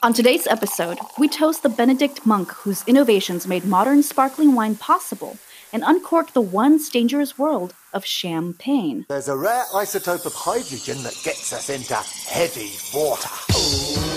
On today's episode, we toast the Benedict monk whose innovations made modern sparkling wine possible and uncork the once dangerous world of champagne. There's a rare isotope of hydrogen that gets us into heavy water. It's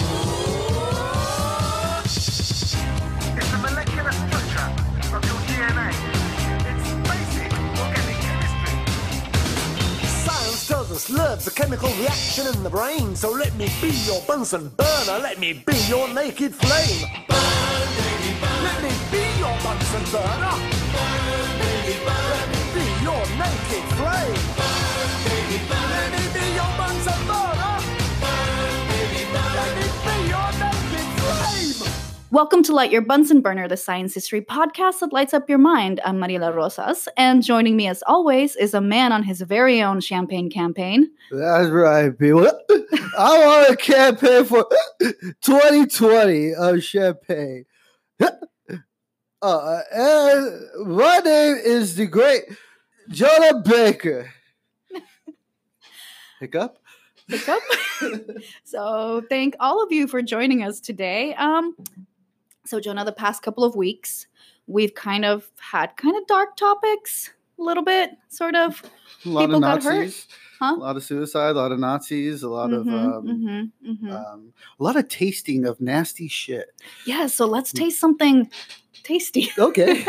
Science love's a chemical reaction in the brain. So let me be your Bunsen burner. Let me be your naked flame. Burn, baby, burn. Let me be your Bunsen burner. Burn, baby, burn. Let me be your naked flame. Burn, baby, burn. Welcome to Light Your Bunsen Burner, the science history podcast that lights up your mind. I'm Mariela Rosas, and joining me as always is a man on his very own champagne campaign. That's right, people. I want a campaign for 2020 of champagne. Uh, and my name is the great Jonah Baker. Hiccup? Hiccup. so thank all of you for joining us today. Um, so Jonah, the past couple of weeks, we've kind of had kind of dark topics, a little bit, sort of. A lot People of got hurt? Nazis. Huh? A lot of suicide, a lot of Nazis, a lot of Mhm, um, mhm, mhm. um, a lot of tasting of nasty shit. yeah, so let's taste something tasty. Okay.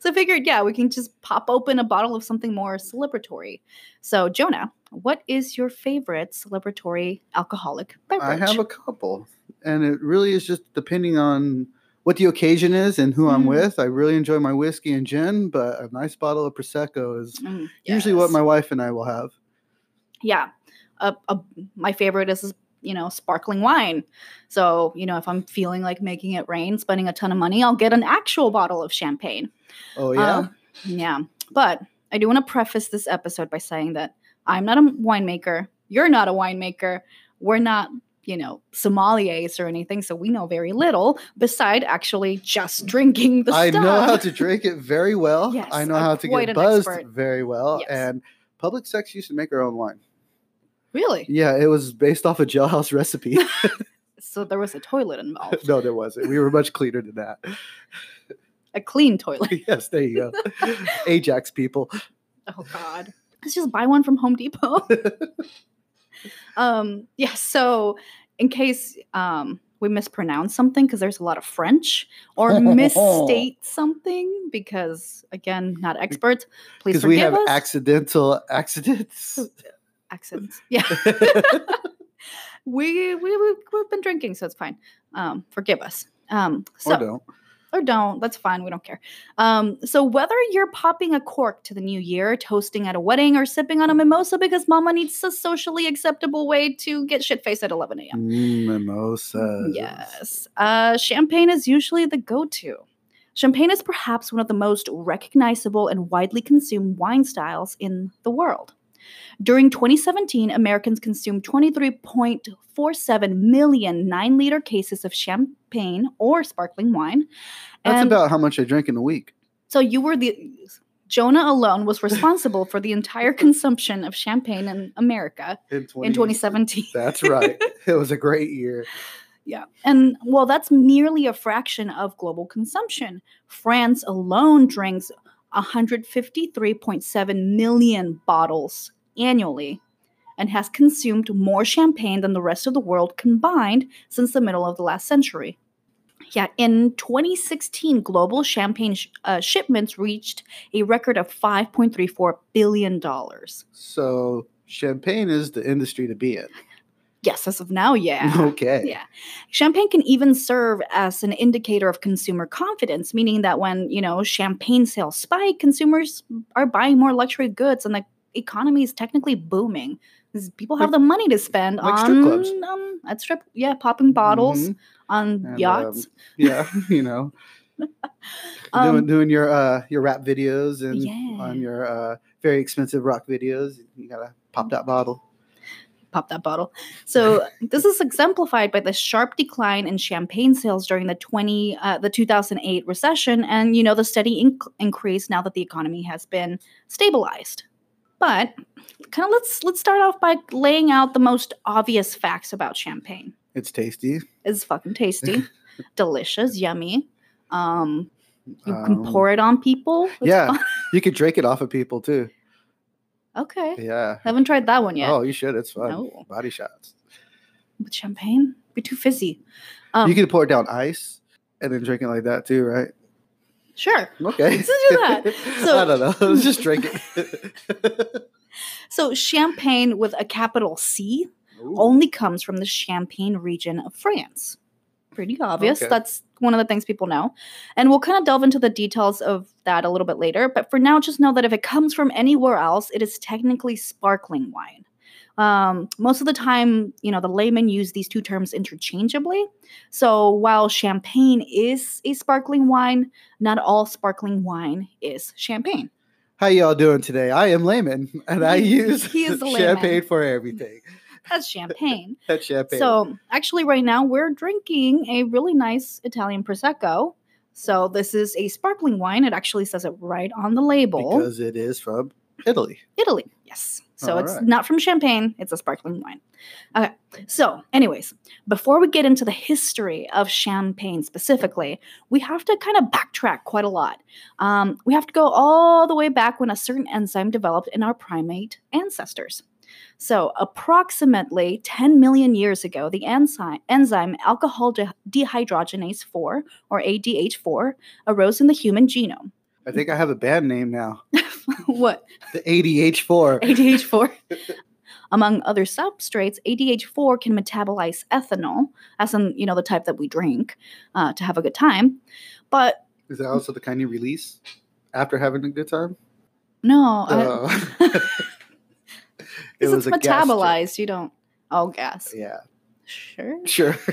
So I figured, yeah, we can just pop open a bottle of something more celebratory. So, Jonah, what is your favorite celebratory alcoholic beverage? I have a couple, and it really is just depending on what the occasion is and who I'm Mm. with. I really enjoy my whiskey and gin, but a nice bottle of prosecco is Mm, usually what my wife and I will have. yeah. My favorite is you know sparkling wine. So you know if I'm feeling like making it rain, spending a ton of money, I'll get an actual bottle of champagne. Oh yeah, Um, yeah. But I do want to preface this episode by saying that I'm not a winemaker. You're not a winemaker. We're not, you know, sommeliers or anything. So we know very little beside actually just mm. drinking the I stuff. know how to drink it very well. Yes, I know I'm how to get buzzed expert. very well. Yes. And Public Sex used to make our own wine. Really? Yeah, it was based off a jailhouse recipe. So there was a toilet involved, no, there wasn't. We were much cleaner than that. a clean toilet. yes, there you go. Ajax people. Oh God. Let's just buy one from Home Depot. um, yeah, so in case um we mispronounce something because there's a lot of French or misstate something because again, not experts. Please Because we have us. accidental accidents. accents. Yeah. we, we we we've been drinking, so it's fine. Um, forgive us. Um, so or don't. Or don't. That's fine. We don't care. Um, so whether you're popping a cork to the new year, toasting at a wedding, or sipping on a mimosa because mama needs a socially acceptable way to get shit faced at 11 a.m. Mm, mimosas. Yes. Uh, champagne is usually the go-to. Champagne is perhaps one of the most recognizable and widely consumed wine styles in the world. During 2017, Americans consumed 23.47 million nine liter cases of champagne or sparkling wine. That's And about how much I drink in a week. so you were the Jonah alone was responsible for the entire consumption of champagne in America In, 20, in 2017. That's right. it was a great year. Yeah. And well, that's merely a fraction of global consumption. France alone drinks 153.7 million bottles annually and has consumed more champagne than the rest of the world combined since the middle of the last century. Yeah, in 2016, global champagne sh- uh, shipments reached a record of $5.34 billion. So champagne is the industry to be in. Yes, as of now, yeah. Okay. Yeah. Champagne can even serve as an indicator of consumer confidence, meaning that when, you know, champagne sales spike, consumers are buying more luxury goods and the economy is technically booming. People have Like- the money to spend like on strip clubs. Um, at strip, yeah, popping bottles Mhm. on And, yachts. um, yeah, you know, Um, doing doing your uh your rap videos and Yeah. on your uh very expensive rock videos. You gotta pop that bottle. Pop that bottle. So this is exemplified by the sharp decline in champagne sales during the 20 uh, the 2008 recession and you know the steady inc- increase now that the economy has been stabilized. But kind of let's let's start off by laying out the most obvious facts about champagne. It's tasty. It's fucking tasty, delicious, yummy. Um, you can Um, pour it on people. It's yeah. fun. You could drink it off of people too. Okay. Yeah. Haven't tried that one yet. Oh, you should. It's fun. No. Body shots. With champagne? Be too fizzy. Um, you could pour it down ice and then drink it like that too, right? sure. Okay. Let's do that. So- I don't know. Let's just drink it. So champagne with a capital C Ooh. only comes from the Champagne region of France. Pretty obvious. Okay. That's one of the things people know. And we'll kind of delve into the details of that a little bit later. But for now, just know that if it comes from anywhere else, it is technically sparkling wine. Um, most of the time, you know, the laymen use these two terms interchangeably. So while champagne is a sparkling wine, not all sparkling wine is champagne. How y'all doing today? I am Layman, and I use he is champagne for everything. That's champagne. That's champagne. So, actually, right now we're drinking a really nice Italian Prosecco. So, this is a sparkling wine. It actually says it right on the label. because it is from Italy. Italy, yes. So, it's Alright. not from Champagne, it's a sparkling wine. Okay. So, anyways, before we get into the history of champagne specifically, we have to kind of backtrack quite a lot. Um, we have to go all the way back when a certain enzyme developed in our primate ancestors. So, approximately 10 million years ago, the enzyme, enzyme alcohol de- dehydrogenase 4, or ADH4, arose in the human genome. I think I have a band name now. what? The ADH4. ADH4. Among other substrates, ADH4 can metabolize ethanol, as in, you know, the type that we drink uh, to have a good time. But Is that also the kind you release after having a good time? no, I- Uh, it because was it's metabolized. You don't. Oh, gas. Yeah, Sure. sure.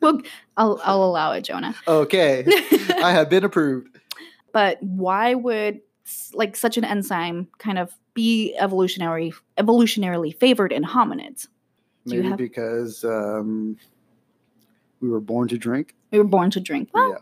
Well, I'll, I'll allow it, Jonah. okay, I have been approved. but why would like such an enzyme kind of be evolutionary evolutionarily favored in hominids? Do Maybe have- because um, we were born to drink. We were born to drink. Well, yeah.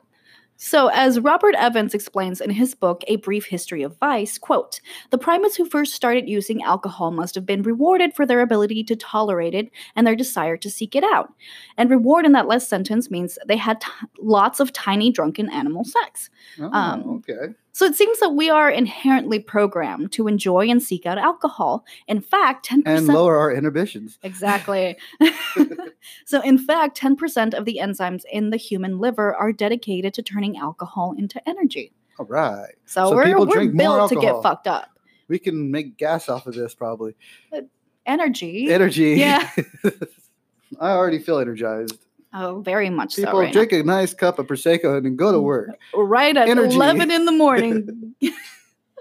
So, as Robert Evans explains in his book, A Brief History of Vice, quote, the primates who first started using alcohol must have been rewarded for their ability to tolerate it and their desire to seek it out. And reward in that last sentence means they had t- lots of tiny drunken animal sex. Oh, um, okay. So it seems that we are inherently programmed to enjoy and seek out alcohol. In fact, 10% And lower our inhibitions. Exactly. so, in fact, 10% of the enzymes in the human liver are dedicated to turning alcohol into energy. All right. So, So we're, we're built to get fucked up. We can make gas off of this probably. Uh, energy. Energy. Yeah. I already feel energized. Oh, very much so. People Right, drink a nice cup of prosecco and then go to work. right at energy. 11 in the morning.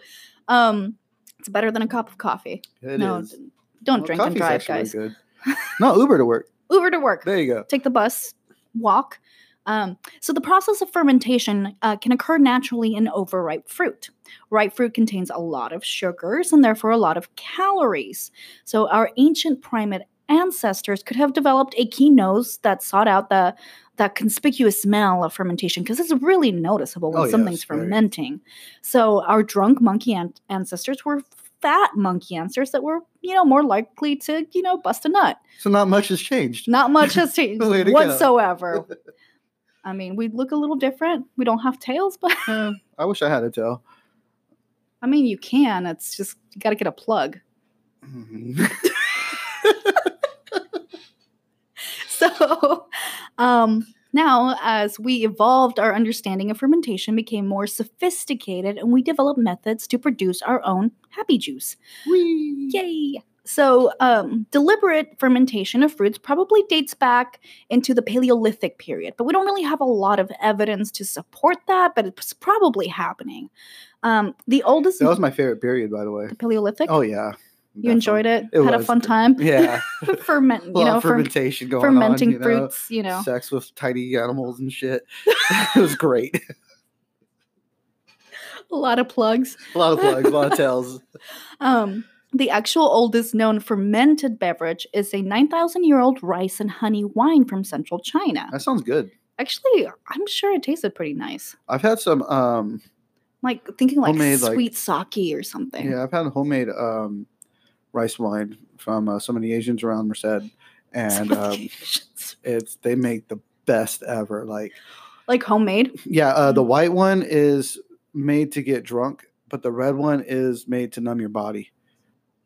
um, It's better than a cup of coffee. It no, is. don't Well, drink and drive, guys. Good. No Uber to work. Uber to work. There you go. take the bus, walk. Um, so the process of fermentation uh, can occur naturally in overripe fruit. Ripe fruit contains a lot of sugars and therefore a lot of calories. So our ancient primate ancestors could have developed a keen nose that sought out the that conspicuous smell of fermentation because it's really noticeable when Oh, something's very. fermenting. So our drunk monkey an- ancestors were fat monkey ancestors that were, you know, more likely to, you know, bust a nut. So not much has changed. Not much has changed Way to go. whatsoever. I mean, we look a little different. We don't have tails, but Eh, I wish I had a tail. I mean, you can. It's just you got to get a plug. Mhm. So, um, now as we evolved, our understanding of fermentation became more sophisticated, and we developed methods to produce our own happy juice. Whee! Yay! So, um, deliberate fermentation of fruits probably dates back into the Paleolithic period, but we don't really have a lot of evidence to support that, but it's probably happening. Um, the oldest That was my favorite period, by the way. the Paleolithic. Oh yeah. You enjoyed it? It Had a fun time? Yeah. Ferment, you know, fer- fermentation going fermenting on. you know? fruits, you know. Sex with tiny animals and shit. it was great. A lot of plugs. a lot of plugs, a lot of tails. Um, the actual oldest known fermented beverage is a 9,000 year old rice and honey wine from central China. That sounds good. Actually, I'm sure it tasted pretty nice. I've had some um Like thinking like Homemade, like- sweet sake or something. yeah, I've had homemade um rice wine from uh, of the Asians around Merced and um, it's they make the best ever. Like like homemade. yeah, uh, Mm. the white one is made to get drunk, but the red one is made to numb your body.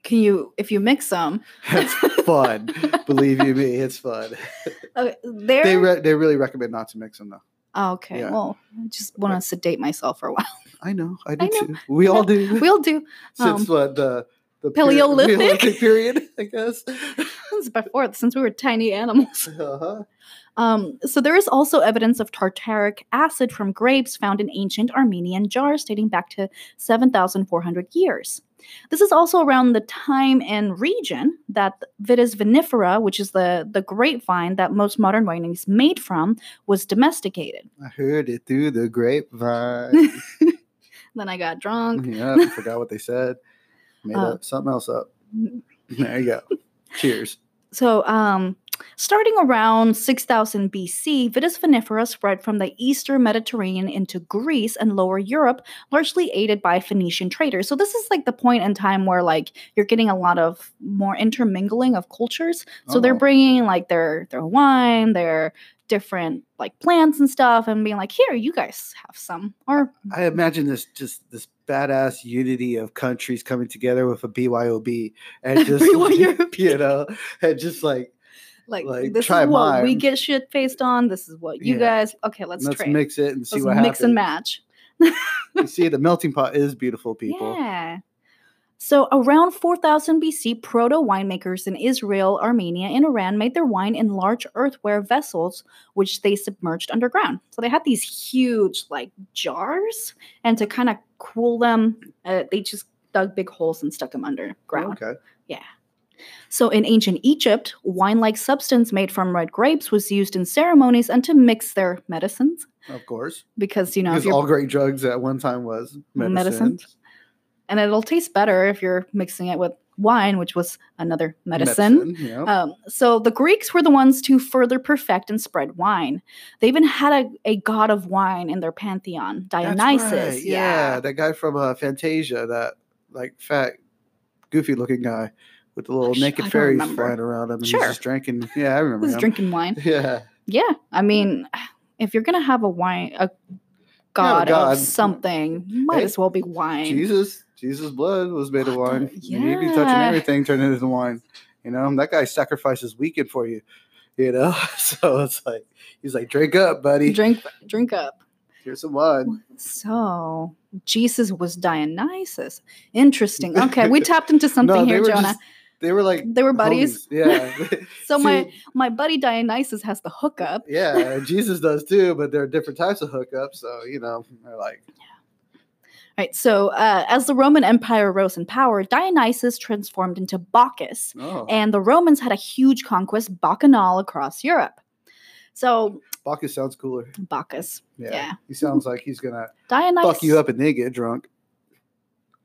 Can you, if you mix them? It's fun. Believe you me, it's fun. Okay. They re- they really recommend not to mix them though. oh, okay. yeah. Well, I just want to sedate myself for a while. I know, I do I know. too. We all do. we all do. Since um, what the the Paleolithic? Paleolithic period, I guess. This is before, since we were tiny animals. uh-huh. Um, so there is also evidence of tartaric acid from grapes found in ancient Armenian jars dating back to 7,400 years. This is also around the time and region that Vitis vinifera, which is the, the grapevine that most modern wine is made from, was domesticated. I heard it through the grapevine. Then I got drunk. yeah, I forgot what they said. Made Uh, up something else up. There you go. Cheers. So, um, starting around 6000 BC, Vitis vinifera spread from the eastern Mediterranean into Greece and lower Europe, largely aided by Phoenician traders. So, this is like the point in time where like you're getting a lot of more intermingling of cultures. So, they're Oh. bringing like their their wine, their different like plants and stuff, and being like, "Here, you guys have some." Or I imagine this just this badass unity of countries coming together with a BYOB and just BYOB. you know and just like like, Like, this is what we get shit faced on. This is what you Yeah. guys. Okay, let's, let's trade. mix it and see let's what mix happens. and match. you see, the melting pot is beautiful, people. Yeah. So around 4000 BC, proto winemakers in Israel, Armenia, and Iran made their wine in large earthenware vessels, which they submerged underground. So they had these huge, like, jars, and to kind of cool them, uh, they just dug big holes and stuck them underground. Okay. Yeah. So in ancient Egypt, wine-like substance made from red grapes was used in ceremonies and to mix their medicines, Of course. because you know Because all great drugs at one time was medicine. Medicine. And it'll taste better if you're mixing it with wine, which was another medicine. yeah. Um, so the Greeks were the ones to further perfect and spread wine. They even had a, a god of wine in their pantheon, Dionysus. right, Yeah. that guy from uh, Fantasia, that like fat, goofy looking guy with the little sh- I naked fairies remember. flying around him and Sure. he's just drinking. Yeah, I remember him. drinking wine? Yeah. Yeah, I mean, if you're gonna have a wine, a god, god. of something, might Hey, as well be wine. Jesus, Jesus' blood was made of wine. You need to be touching everything, turn it into wine. You know, that guy sacrifices weekend for you. You know, so it's like he's like, drink up, buddy. Drink, drink up. Here's some wine. So Jesus was Dionysus. Interesting. Okay, we tapped into something no, here, Jonah. just they were like They were buddies. homies. Yeah. So my See, my buddy Dionysus has the hookup. yeah, Jesus does too, but there are different types of hookups. So you know, they're like, Right. So uh, as the Roman Empire rose in power, Dionysus transformed into Bacchus, oh, and the Romans had a huge conquest bacchanal across Europe. So Bacchus sounds cooler. Bacchus, Yeah, Yeah. he sounds like he's gonna Dionysus, fuck you up and then get drunk.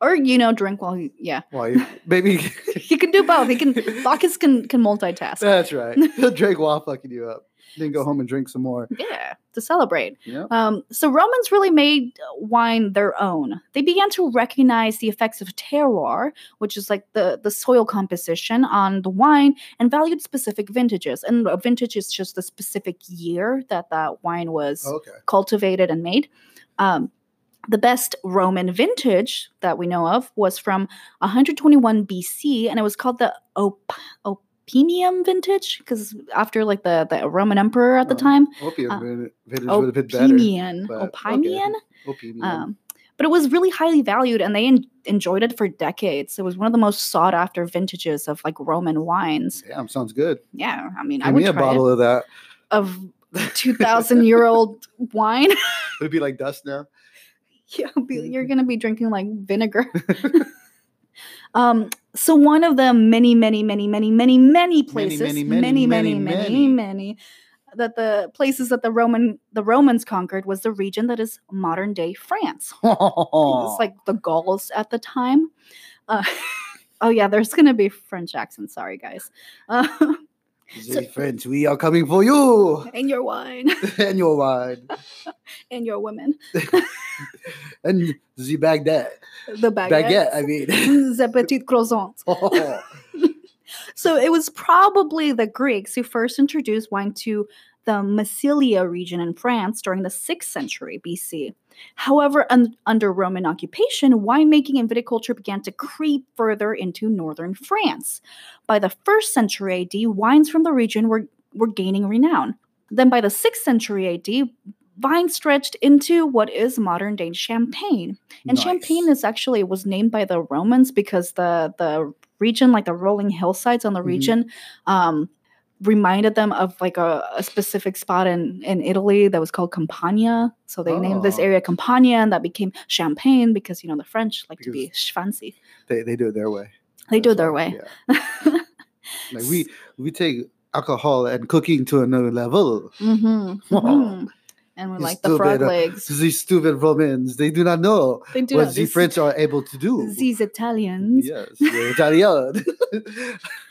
or you know, drink while he, yeah, Why? you maybe he can do both. He can Bacchus can can multitask. That's right. He'll drink while fucking you up. Then go home and drink some more. Yeah, to celebrate. Yeah. Um, so Romans really made wine their own. They began to recognize the effects of terroir, which is like the the soil composition on the wine, and valued specific vintages. And a vintage is just the specific year that that wine was Okay. cultivated and made. Um, the best Roman vintage that we know of was from 121 BC, and it was called the Op- Opimium vintage because after like the the Roman emperor at the time, Opium Uh, vintage would have been better. Opimian, but okay. Opimian. Um, but it was really highly valued, and they en- enjoyed it for decades. It was one of the most sought after vintages of like Roman wines. Yeah, sounds good. Yeah, I mean, I Give would me a bottle of that. of two thousand year old wine. It'd be like dust now. yeah, be- you're gonna be drinking like vinegar. um, so one of the many, many, many, many, many, many places, many, many, many, many, many, many, that the places that the Roman the Romans conquered was the region that is modern day France. It's like the Gauls at the time. Uh, oh yeah, there's gonna be French accent. Sorry, guys. Uh, Say, friends, we are coming for you and your wine and your wine and your women. and the Baghdad. The baguette. Baguette, I mean. Mm, the petite croissant. Oh, So it was probably the Greeks who first introduced wine to the Massilia region in France during the 6th century BC. However, un- under Roman occupation, winemaking and viticulture began to creep further into northern France. By the 1st century AD, wines from the region were, were gaining renown. Then by the 6th century AD, vine stretched into what is modern day Champagne. And Nice. Champagne is actually was named by the Romans because the the region, like the rolling hillsides on the Mhm. region, um, reminded them of like a, a specific spot in in Italy that was called Campania. So they named this Oh. area Campania, and that became Champagne because you know the French like to be Because- fancy. They they do it their way. They do it their way. Yeah. Like we we take alcohol and cooking to another level. hmm Wow. And we You like the frog uh, legs. These stupid Romans, they do not know They do what not- the French are able to do. These Italians. Yes, Italian.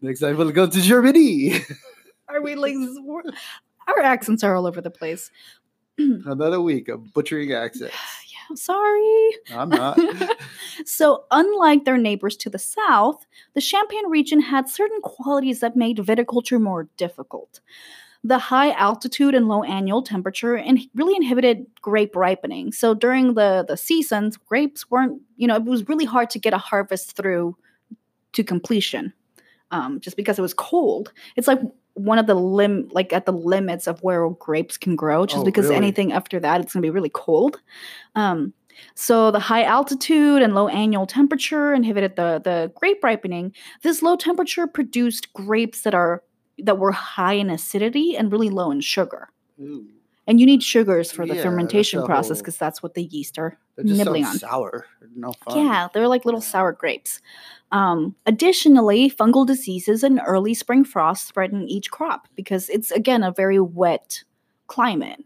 Next time we'll go to Germany. Are we like our accents are all over the place? Another week of butchering accents. Yeah, I'm sorry. I'm not. so, unlike their neighbors to the south, the Champagne region had certain qualities that made viticulture more difficult. The high altitude and low annual temperature and really inhibited grape ripening. So during the the seasons, grapes weren't, you know, it was really hard to get a harvest through to completion, um, just because it was cold. It's like one of the lim like at the limits of where grapes can grow, just Oh, because really? anything after that it's gonna be really cold. Um, so the high altitude and low annual temperature inhibited the the grape ripening. This low temperature produced grapes that are that were high in acidity and really low in sugar. And you need sugars for the Yeah, that's fermentation process whole- because that's what the yeast are just nibbling on. sour. No fun. Yeah, they're like little sour grapes. Um, additionally, fungal diseases and early spring frost threaten each crop because it's again a very wet climate.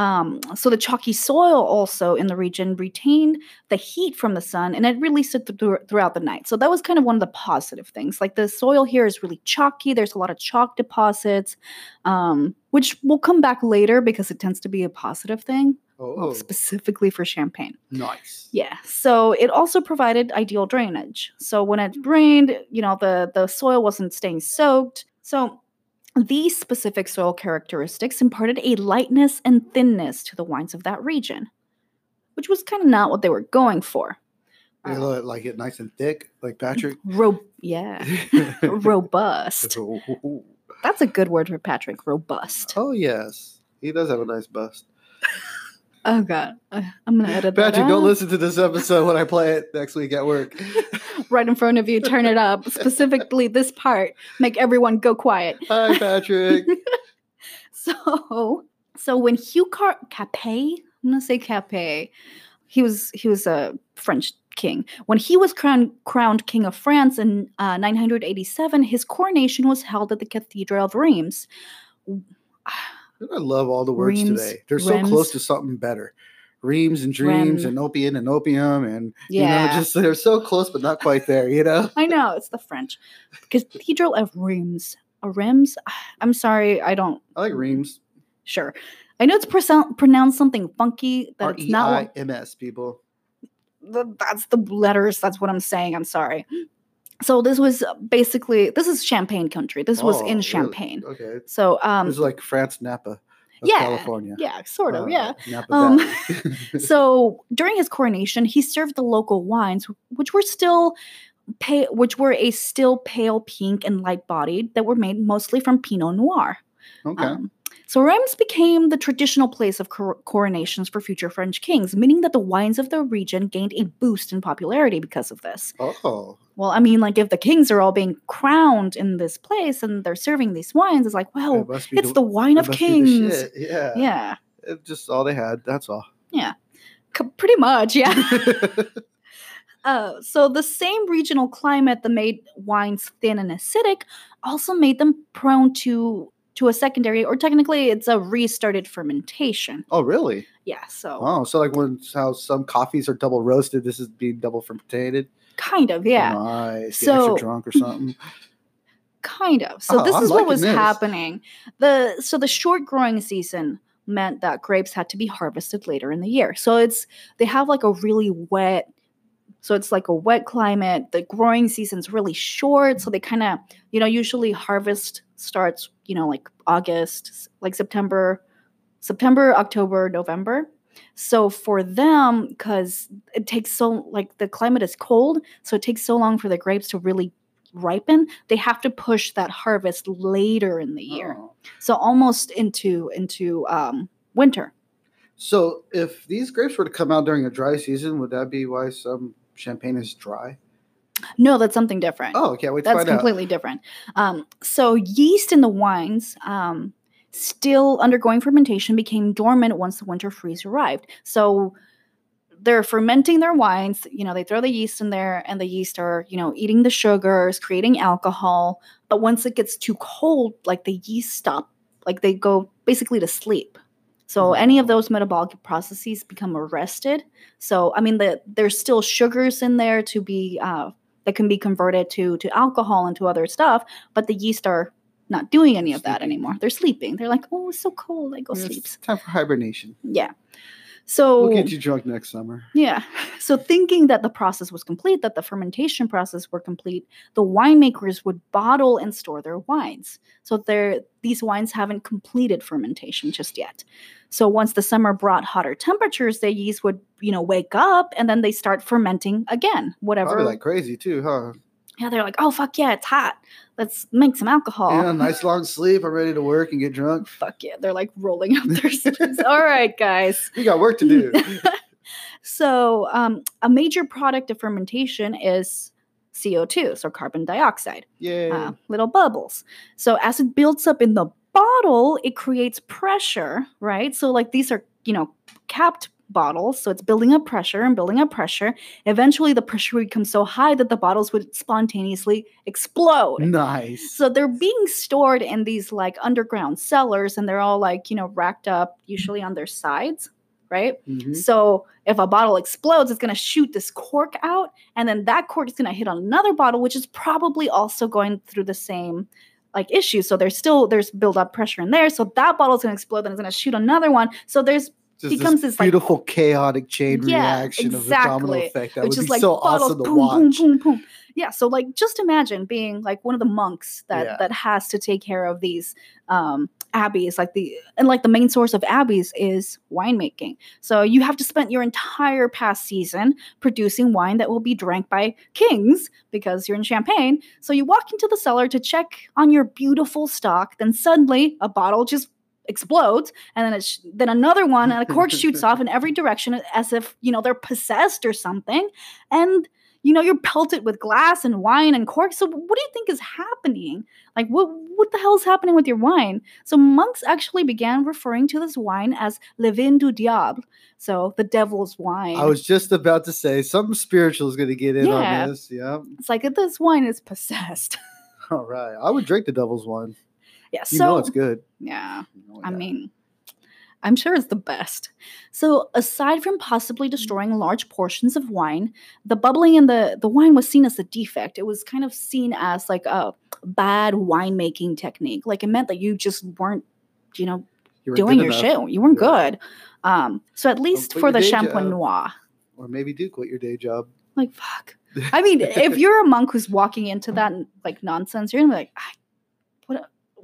Um, so the chalky soil also in the region retained the heat from the sun and it released it thr- throughout the night. So that was kind of one of the positive things. Like the soil here is really chalky. There's a lot of chalk deposits, um, which will come back later because it tends to be a positive thing, Oh, specifically for champagne. nice. Yeah. So it also provided ideal drainage. So when it rained, you know, the the soil wasn't staying soaked. So these specific soil characteristics imparted a lightness and thinness to the wines of that region, which was kind of not what they were going for. They Uh, lo- like it nice and thick, like Patrick. ro- yeah, robust. oh That's a good word for Patrick. Robust. Oh yes, he does have a nice bust. Oh God, Uh, I'm gonna edit that Patrick, don't listen to this episode when I play it next week at work. Right in front of you. Turn it up. Specifically, this part. Make everyone go quiet. Hi, Patrick. So, so when Hugh Car- Capet, I'm gonna say Capet, he was he was a French king. When he was crowned crowned king of France in uh, 987, his coronation was held at the Cathedral of Reims. I love all the words Reams, today. They're so close to something better. Reams and dreams Rem. and opium and opium and Yeah, you know, just they're so close but not quite there, you know? I know it's the French Cathedral of Reims. Or Reims? I'm sorry, I don't. I like reams. Sure, I know it's pronoun- pronounced something funky that R it's not. I M S people. that's the letters. That's what I'm saying. I'm sorry. So this was basically this is Champagne country. This was Oh, in really? Champagne. Okay. So um this is like France Napa yeah, California. yeah, sort of, Uh, yeah. Um, So during his coronation, he served the local wines, which were still pale, which were a still pale pink and light bodied that were made mostly from Pinot Noir. okay. Um, so Reims became the traditional place of cor- coronations for future French kings, meaning that the wines of the region gained a boost in popularity because of this. oh. Well, I mean, like if the kings are all being crowned in this place and they're serving these wines, it's like, well, it it's the wine it of the kings. Yeah. Yeah, It's just all they had. That's all. c- pretty much. Yeah. Uh, so the same regional climate that made wines thin and acidic also made them prone to to a secondary, or technically, it's a restarted fermentation. oh, really? Yeah. So Oh, so like when how some coffees are double roasted, this is being double fermented. kind of, yeah. Nice. So- drunk or something. Kind of. So Oh, this I'm is what was this. happening. The so the short growing season meant that grapes had to be harvested later in the year. So it's they have like a really wet So it's like a wet climate. The growing season's really short. So they kind of, you know, usually harvest starts, you know, like August, like September, September, October, November. So for them, because it takes so like the climate is cold, so it takes so long for the grapes to really ripen, they have to push that harvest later in the year. Oh. So almost into into um, winter. So if these grapes were to come out during a dry season, would that be why some champagne is dry? No, that's something different. Oh, can't wait that's completely different. Um, so yeast in the wines, um, still undergoing fermentation, became dormant once the winter freeze arrived. So they're fermenting their wines. You know, they throw the yeast in there, and the yeast are you know eating the sugars, creating alcohol. But once it gets too cold, like the yeast stop, like they go basically to sleep. So any of those metabolic processes become arrested. So I mean, the, there's still sugars in there to be uh, that can be converted to to alcohol and to other stuff, but the yeast are not doing any of that anymore. They're sleeping. They're like, oh, it's so cold. I go. It's time for hibernation. Yeah. So We'll get you drunk next summer. yeah. So thinking that the process was complete, that the fermentation process were complete, the winemakers would bottle and store their wines. So they're, these wines haven't completed fermentation just yet. So once the summer brought hotter temperatures, the yeast would, you know, wake up and then they start fermenting again. Whatever. Probably like crazy too, huh? Yeah, they're like, oh fuck yeah, it's hot. Let's make some alcohol. Yeah, nice long sleep. I'm ready to work and get drunk. Fuck yeah. They're like rolling up their sleeves. All right, guys. We got work to do. So, um, a major product of fermentation is CO2, so carbon dioxide, Yeah. uh, little bubbles. So, as it builds up in the bottle, it creates pressure, right? So, like these are, you know, capped bottles. So, it's building up pressure and building up pressure. Eventually, the pressure would become so high that the bottles would spontaneously explode. nice. So they're being stored in these like underground cellars and they're all like, you know, racked up usually on their sides, right? Mhm. So if a bottle explodes, it's going to shoot this cork out and then that cork is going to hit on another bottle which is probably also going through the same like issue. So there's still there's build up pressure in there. So that bottle's going to explode and it's going to shoot another one. So there's Just becomes this, like, beautiful chaotic chain Yeah, reaction of a domino effect. That which would is be like so bottles, awesome to boom, watch. boom, boom, boom. Yeah. So like, just imagine being like one of the monks that Yeah. that has to take care of these um, abbeys. Like the and like the main source of abbeys is winemaking. So you have to spend your entire past season producing wine that will be drank by kings because you're in Champagne. So you walk into the cellar to check on your beautiful stock. Then suddenly a bottle just explodes and then it's then another one and a cork shoots off in every direction as if you know they're possessed or something and you know you're pelted with glass and wine and cork so what do you think is happening like what what the hell is happening with your wine so monks actually began referring to this wine as le vin du diable so the devil's wine I was just about to say something spiritual is going to get in Yeah. on this. Yeah. it's like this wine is possessed All right. I would drink the devil's wine. Yeah You so know it's good. yeah You know I mean, I'm sure it's the best. So, aside from possibly mm. destroying large portions of wine, the bubbling in the, the wine was seen as a defect. It was kind of seen as like a bad winemaking technique. Like it meant that you just weren't, you know, You doing your enough. shit. You weren't Yeah. good. Um, so at least for the job. Champenois, Or maybe do quit your day job. like fuck. I mean, if you're a monk who's walking into mm. that like nonsense, you're gonna be like, I,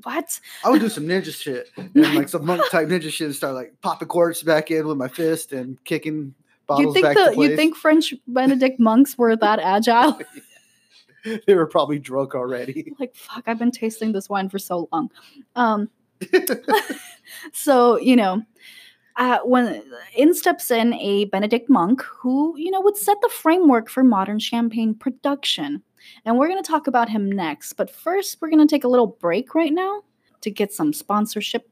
what? I would do some ninja shit and like some monk type ninja shit and start like popping quartz back in with my fist and kicking bottles You think back the to place. you think French Benedict monks were that agile? they were probably drunk already. like fuck i've been tasting this wine for so long um so you know uh, when in steps in a benedict monk who you know would set the framework for modern champagne production and we're going to talk about him next but first we're going to take a little break right now to get some sponsorship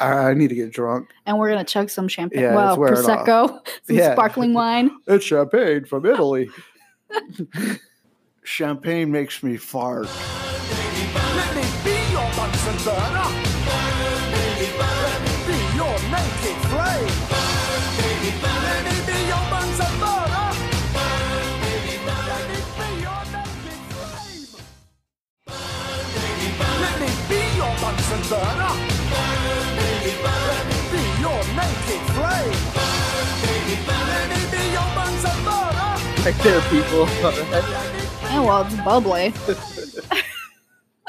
I I need to get drunk. and we're going to chug some champagne Yeah, well prosecco some Yeah. sparkling wine It's champagne from Italy. champagne makes me fart. Bunsen burner. Let me be your naked flame. Let me be your Bunsen burner. right there, people. Yeah, well, it's bubbly.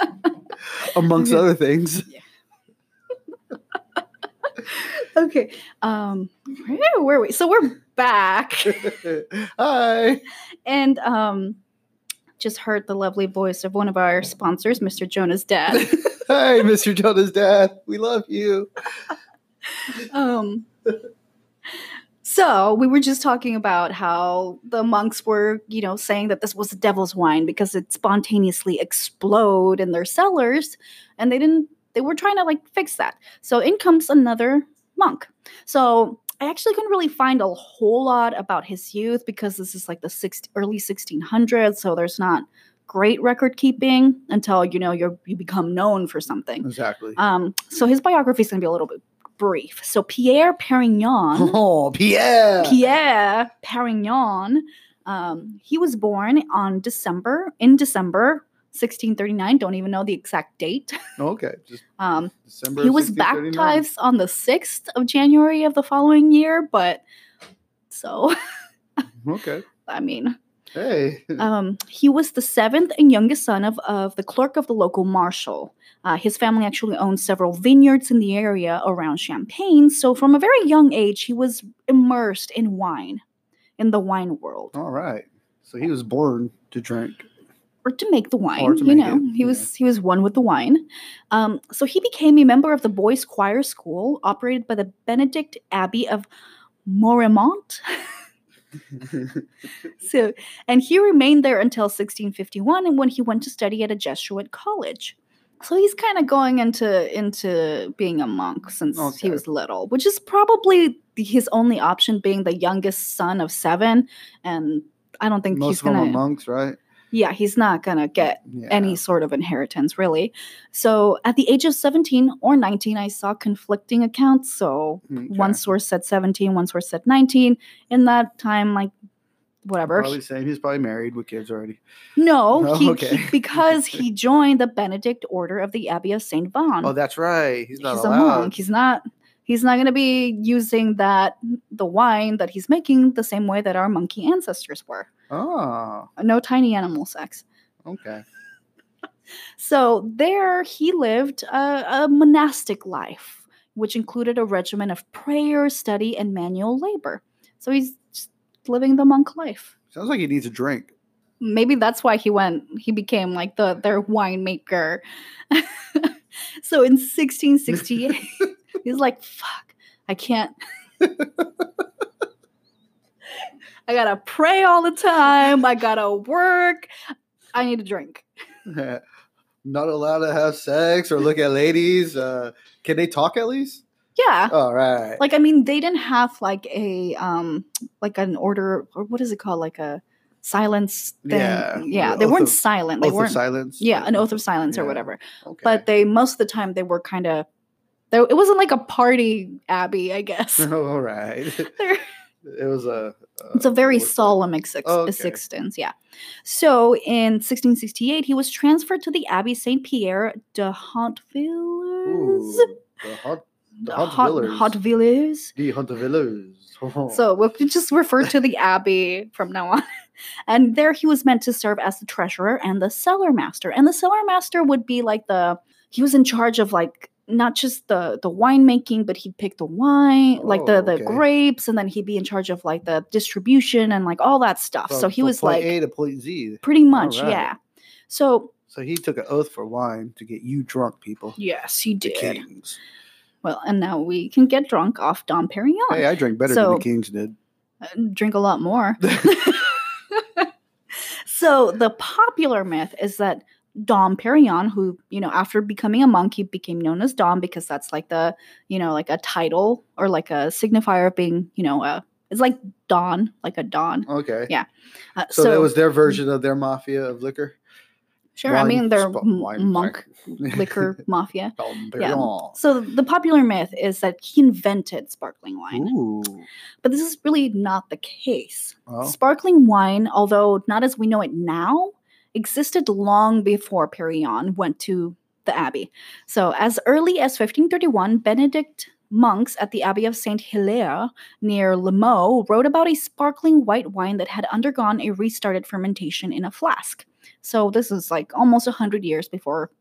Amongst other things. Okay. Um, where were we? So we're back, Hi. and um, just heard the lovely voice of one of our sponsors, Mr. Jonah's dad. Hi, Mr. Jonah's dad. We love you. um, so we were just talking about how the monks were, you know, saying that this was the devil's wine because it spontaneously explode in their cellars, and they didn't. They were trying to like fix that. So in comes another monk. So I actually couldn't really find a whole lot about his youth because this is like the six, early 1600s. So there's not great record keeping until you know you're you become known for something. Exactly. Um, so his biography is going to be a little bit brief. So Pierre Perignon, Oh, Pierre. Pierre Perignon, um, he was born on December in December 1639. Don't even know the exact date. Okay. Just Um, December. he was baptized on the 6th of January of the following year, but so Okay. I mean, Hey. um, he was the seventh and youngest son of, of the clerk of the local marshal. Uh, his family actually owned several vineyards in the area around Champagne, so from a very young age, he was immersed in wine, in the wine world, All right. So he was born to drink. or to make the wine. You know, it, he yeah. was he was one with the wine. Um, so he became a member of the boys' choir school operated by the Benedict Abbey of Moiremont. So, and he remained there until 1651, and when he went to study at a Jesuit college. So he's kind of going into into being a monk since Okay. he was little, which is probably his only option, being the youngest son of seven. And I don't think Most he's gonna. monks, right? Yeah, he's not gonna get Yeah. any sort of inheritance, really. So at the age of 17 or 19, I saw conflicting accounts. So Okay. one source said 17, one source said 19. In that time, like whatever. Probably saying he's probably married with kids already. No, Oh, he, okay. he- because he joined the Benedict Order of the Abbey of Saint Vanne. Oh, that's right. He's not he's a monk. He's not. He's not going to be using that the wine that he's making the same way that our monkey ancestors were. Oh, No tiny animal sex. okay. So there he lived a, a monastic life, which included a regimen of prayer, study, and manual labor. So he's just living the monk life. Sounds like he needs a drink. maybe that's why he went he became like the their winemaker so in 1668 he's like fuck i can't i gotta pray all the time i gotta work i need a drink not allowed to have sex or look at ladies. Uh, can they talk at least? yeah All right. like i mean they didn't have like a um like an order or what is it called like a silence thing Yeah, yeah they oath weren't of- silent they oath weren't silence. yeah an oath of silence or whatever Okay. but they most of the time they were kind of it wasn't like a party abbey i guess all right. It was a. Uh, it's a very solemn exist- Oh, okay. existence yeah so in 1668 he was transferred to the abbey saint pierre de hautevillers the. The Haut- Hautevillers. Hautevillers. The Hautevillers. so we'll just refer to the abbey from now on and there he was meant to serve as the treasurer and the cellar master and the cellar master would be like the he was in charge of like not just the the winemaking but he'd pick the wine like the Oh, the okay. grapes and then he'd be in charge of like the distribution and like all that stuff so he from was point like A to point Z. pretty much right. yeah so So he took an oath for wine to get you drunk, people. yes he The did kings. well and now we can get drunk off dom perignon Hey, I drink better So- than the kings did. Uh, drink a lot more so the popular myth is that Dom Perignon, who, you know, after becoming a monk, he became known as Dom because that's like the, you know, like a title or like a signifier of being, you know, a, it's like Don, like a Don. Okay. Yeah. Uh, So, that was their version of their mafia of liquor. sure. I mean, they're sp- wine, monk wine. liquor mafia. Dom Yeah. Perignon. So the popular myth is that he invented sparkling wine, Ooh. but this is really not the case. Well, Sparkling wine, although not as we know it now, existed long before Perignon went to the abbey. So, as early as 1531, Benedict monks at the Abbey of Saint Hilaire near Limoux wrote about a sparkling white wine that had undergone a restarted fermentation in a flask. So this is like almost 100 years before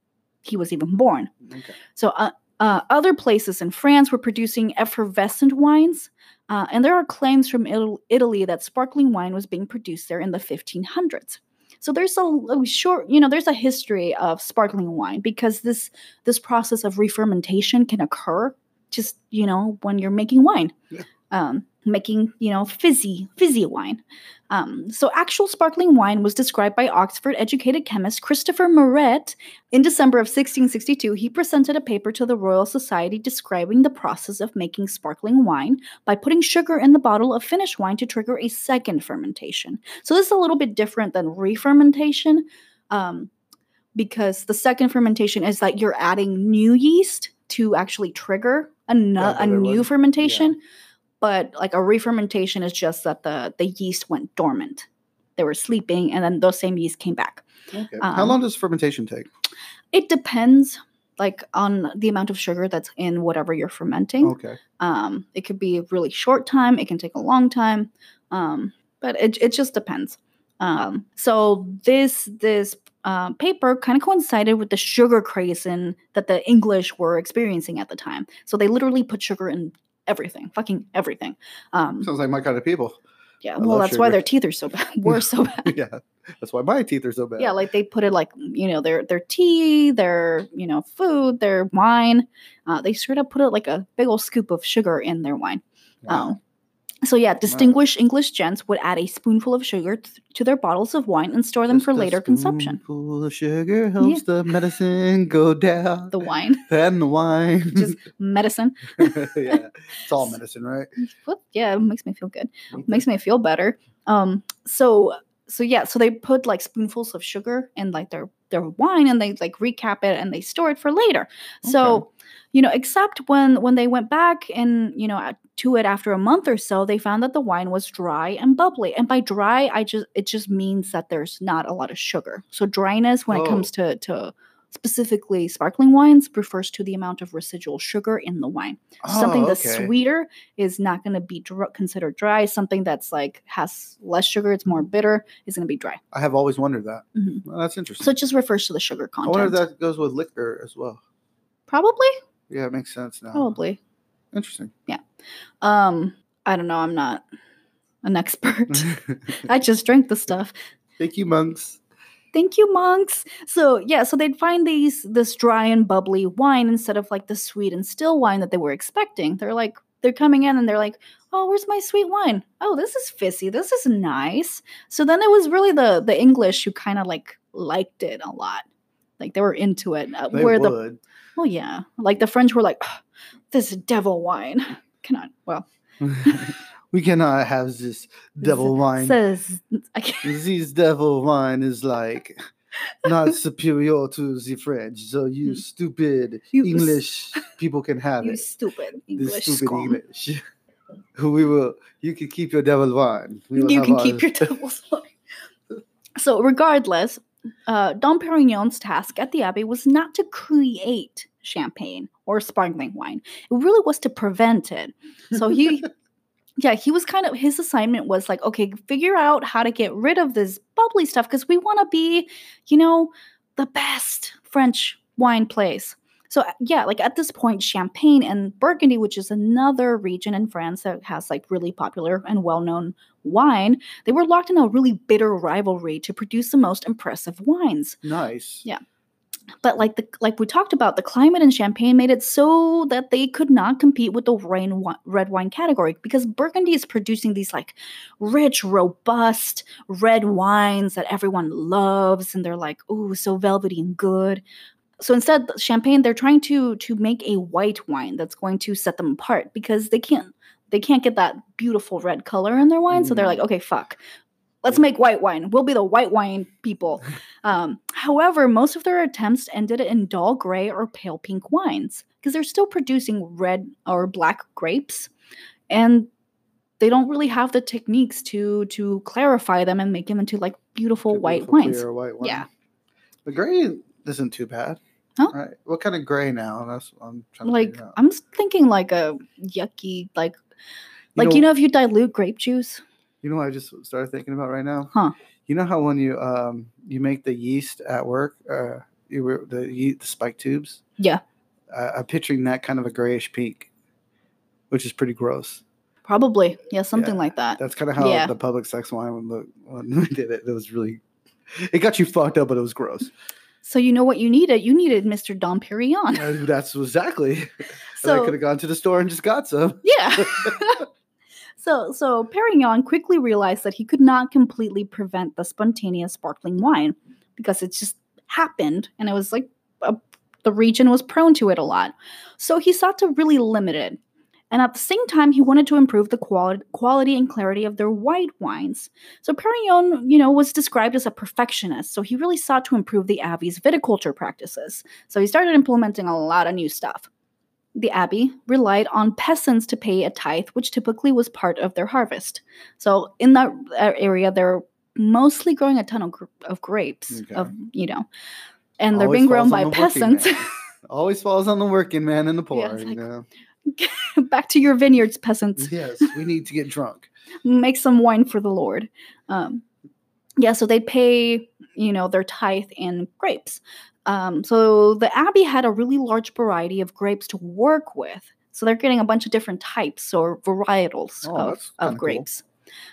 he was even born. Okay. So uh, uh, other places in France were producing effervescent wines, uh, and there are claims from Italy that sparkling wine was being produced there in the 1500s. So there's a, a short, you know, there's a history of sparkling wine because this this process of re-fermentation can occur just you know when you're making wine, Yeah. um, making you know fizzy fizzy wine. Um, so actual sparkling wine was described by Oxford-educated chemist Christopher Merret in December of 1662, he presented a paper to the Royal Society describing the process of making sparkling wine by putting sugar in the bottle of finished wine to trigger a second fermentation. So this is a little bit different than re-fermentation, um, because the second fermentation is that you're adding new yeast to actually trigger a, no- Yeah, a new one. fermentation. But like a re-fermentation is just that the the yeast went dormant. They were sleeping, and then those same yeast came back. Okay. How Um, long does fermentation take? It depends like on the amount of sugar that's in whatever you're fermenting. Okay. Um, it could be a really short time, it can take a long time. Um, but it, it just depends. Um, so this this uh, paper kind of coincided with the sugar craze in, that the English were experiencing at the time. So they literally put sugar in everything, fucking everything. Um, Sounds like my kind of people. yeah, I well, that's why their teeth are so bad. Were so bad. yeah. That's why my teeth are so bad. Yeah, like they put it like you know their their tea, their you know food, their wine. Uh, they straight up put it like a big old scoop of sugar in their wine. Wow. Um, so yeah, distinguished English gents would add a spoonful of sugar th- to their bottles of wine and store them Just for later consumption. spoonful of sugar helps the medicine go down. The wine, and the wine. just medicine. yeah. It's all medicine, right? Well, yeah, it makes me feel good. makes me feel better. Um, so so yeah, so they put like spoonfuls of sugar in like their their wine and they like recap it and they store it for later. So, you know, except when when they went back and you know to it after a month or so, they found that the wine was dry and bubbly. And by dry, I just it just means that there's not a lot of sugar. So dryness when it comes to to specifically sparkling wines refers to the amount of residual sugar in the wine something Oh, that's okay. sweeter is not going to be dr- considered dry something that's like has less sugar it's more bitter is going to be dry I have always wondered that. Mhm. Well, that's interesting. so it just refers to the sugar content. I wonder if that goes with liquor as well. Probably Yeah, it makes sense now. probably Interesting. Yeah. Um i don't know i'm not an expert i just drank the stuff Thank you, monks. Thank you, monks. So yeah, so they'd find these this dry and bubbly wine instead of like the sweet and still wine that they were expecting. They're like they're coming in and they're like, "Oh, where's my sweet wine? Oh, this is fizzy. This is nice." So then it was really the the English who kind of like liked it a lot. Like they were into it. Uh, They where the would. well, yeah, like the French were like, "This devil wine." Cannot. Well, we cannot have this devil wine. says I can't. this devil wine is like not superior to the French. So you Mm. stupid You s- English people can have You it. stupid This English stupid scum. English. we will. You can keep your devil wine. You can keep your devil's wine. So, regardless, uh, Dom Perignon's task at the Abbey was not to create champagne or sparkling wine. It really was to prevent it. So he, yeah, he was kind of his assignment was like, okay, figure out how to get rid of this bubbly stuff because we want to be, you know, the best French wine place. So uh, yeah, like at this point, Champagne and Burgundy, which is another region in France that has like really popular and well-known wine, they were locked in a really bitter rivalry to produce the most impressive wines. Nice. Yeah. But like the like we talked about, the climate in Champagne made it so that they could not compete with the rain wi- red wine category because Burgundy is producing these like rich, robust red wines that everyone loves, and they're like, ooh, so velvety and good. So instead, Champagne they're trying to to make a white wine that's going to set them apart because they can't they can't get that beautiful red color in their wine. So they're Mm. like, okay, fuck. Let's make white wine. We'll be the white wine people. Um, however, most of their attempts ended in dull gray or pale pink wines because they're still producing red or black grapes, and they don't really have the techniques to to clarify them and make them into like beautiful Good, white wines. white wine. Yeah. The gray isn't too bad. Huh? Right. What kind of gray now? That's what I'm trying to Like. I'm thinking like a yucky, like like you know if you dilute grape juice. You know what I just started thinking about right now? Huh. You know how when you um you make the yeast at work, uh you were the ye- the spike tubes? Yeah. Uh, I'm picturing that kind of a grayish pink, which is pretty gross. Probably. Yeah, something Yeah, like that. That's kind of how Yeah. the public sex wine would look when we did it. It was really it got you fucked up, but it was gross. So you know what you needed? You needed Mr. Dom Perignon. Uh, That's exactly. and I could have gone to the store and just got some. yeah. so so Perignon quickly realized that he could not completely prevent the spontaneous sparkling wine because it just happened and it was like a, the region was prone to it a lot. So he sought to really limit it. And at the same time, he wanted to improve the quality, quality and clarity of their white wines. So Perignon, you know, was described as a perfectionist. So he really sought to improve the Abbey's viticulture practices. So he started implementing a lot of new stuff. The Abbey relied on peasants to pay a tithe, which typically was part of their harvest. So in that uh, area, they're mostly growing a ton of, of grapes, Okay. of you know, and they're Always being grown by on the working peasants. Always falls on the working man and the poor. you like- know? Back to your vineyards, peasants. Yes, we need to get drunk. make some wine for the Lord. Um, yeah, so they pay, you know, their tithe in grapes. Um, so the abbey had a really large variety of grapes to work with. So they're getting a bunch of different types or varietals Oh, of, of kinda cool. grapes.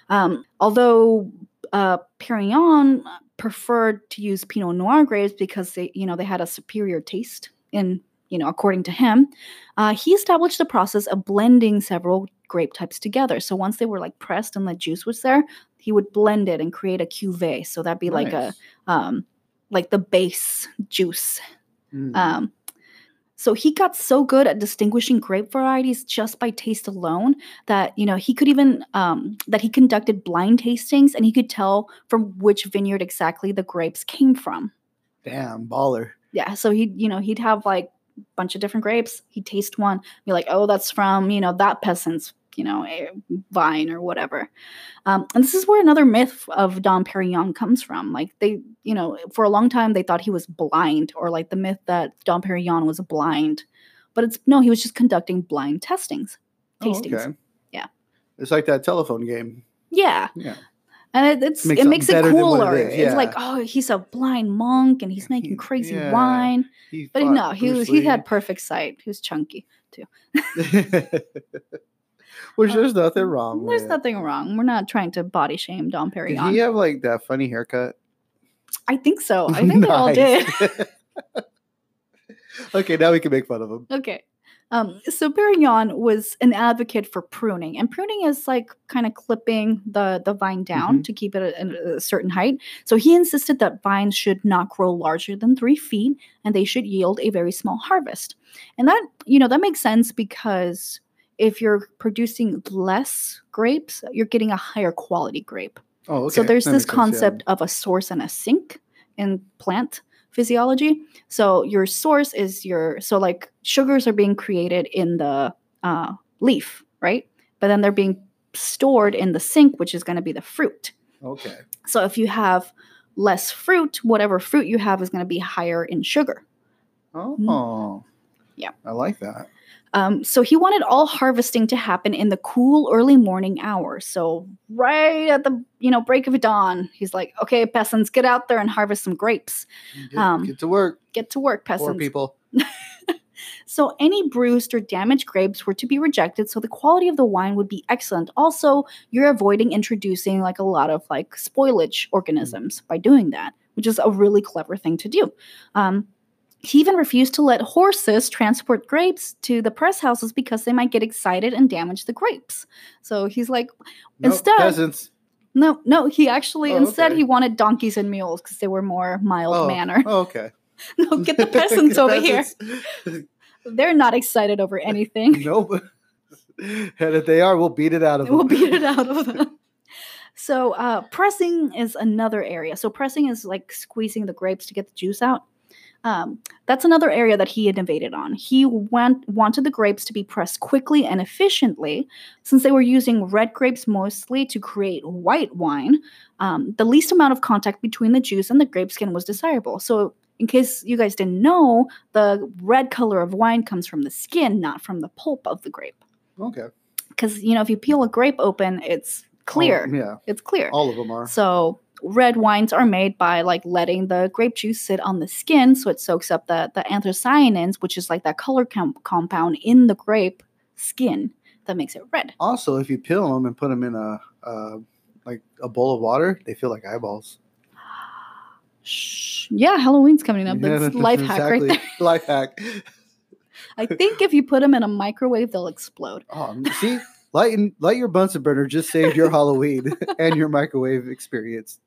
Um, although uh, Perignon preferred to use Pinot Noir grapes because they, you know, they had a superior taste in, you know, according to him, uh, he established the process of blending several grape types together. So once they were like pressed and the juice was there, he would blend it and create a cuvee. So that'd be like a um, like the base juice. Mm. Um, so he got so good at distinguishing grape varieties just by taste alone that you know he could even um, that he conducted blind tastings and he could tell from which vineyard exactly the grapes came from. Damn, baller. Yeah, so he you know he'd have like bunch of different grapes. He'd taste one, be like, oh, that's from you know that peasant's you know vine or whatever. Um, and this is where another myth of Dom Perignon comes from. Like they, you know, for a long time they thought he was blind, or like the myth that Dom Perignon was blind, but it's no, he was just conducting blind testings, Oh, tastings. okay. Yeah. It's like that telephone game. Yeah, Yeah. And it, it's Makes it makes it something better than what it cooler. It's like, oh, he's a blind monk and he's making crazy yeah. wine. He But no, he was he had perfect sight. He was chunky. Too. Which Uh, there's nothing wrong There's with. nothing wrong. We're not trying to body shame Dom Did Perignon. he have like that funny haircut? I think so. I think they all did. Okay, now we can make fun of him. Okay. Um, so Perignon was an advocate for pruning, and pruning is like kind of clipping the the vine down Mhm. to keep it at a, a certain height. So he insisted that vines should not grow larger than three feet, and they should yield a very small harvest. And that you know that makes sense because if you're producing less grapes, you're getting a higher quality grape. Oh, okay. So there's that this makes sense, yeah. concept of a source and a sink in plant physiology. So your source is your so like sugars are being created in the uh, leaf, right? But then they're being stored in the sink, which is going to be the fruit. Okay. So if you have less fruit, whatever fruit you have is going to be higher in sugar. Oh. Mm. Yeah. I like that. Um, so he wanted all harvesting to happen in the cool early morning hours. So right at the you know break of dawn, he's like, "Okay, peasants, get out there and harvest some grapes. Get, Um, get to work, Get to work, poor peasants." people. So any bruised or damaged grapes were to be rejected, so the quality of the wine would be excellent. Also, you're avoiding introducing like a lot of like spoilage organisms by doing that, which is a really clever thing to do. Um, he even refused to let horses transport grapes to the press houses because they might get excited and damage the grapes. So he's like, Nope, Instead- peasants. no, no. He actually Oh, instead okay. he wanted donkeys and mules because they were more mild Oh, manner. oh, okay. no, get the peasants over here. They're not excited over anything. nope. and if they are, we'll beat it out of them. we'll beat it out of them. So uh, pressing is another area. So pressing is like squeezing the grapes to get the juice out. Um, that's another area that he innovated on. He went, wanted the grapes to be pressed quickly and efficiently, since they were using red grapes mostly to create white wine. Um, the least amount of contact between the juice and the grape skin was desirable. So in case you guys didn't know, the red color of wine comes from the skin, not from the pulp of the grape. Okay. Because you know, if you peel a grape open, it's clear. All- yeah. It's clear. All of them are. So red wines are made by like letting the grape juice sit on the skin, so it soaks up the the anthocyanins, which is like that color com- compound in the grape skin that makes it red. Also, if you peel them and put them in a uh, like a bowl of water, they feel like eyeballs. Shh. Yeah, Halloween's coming up. Yeah, That's life hack right there. Life hack. I think if you put them in a microwave, they'll explode. Oh, see, light light your Bunsen burner just saved your Halloween and your microwave experience.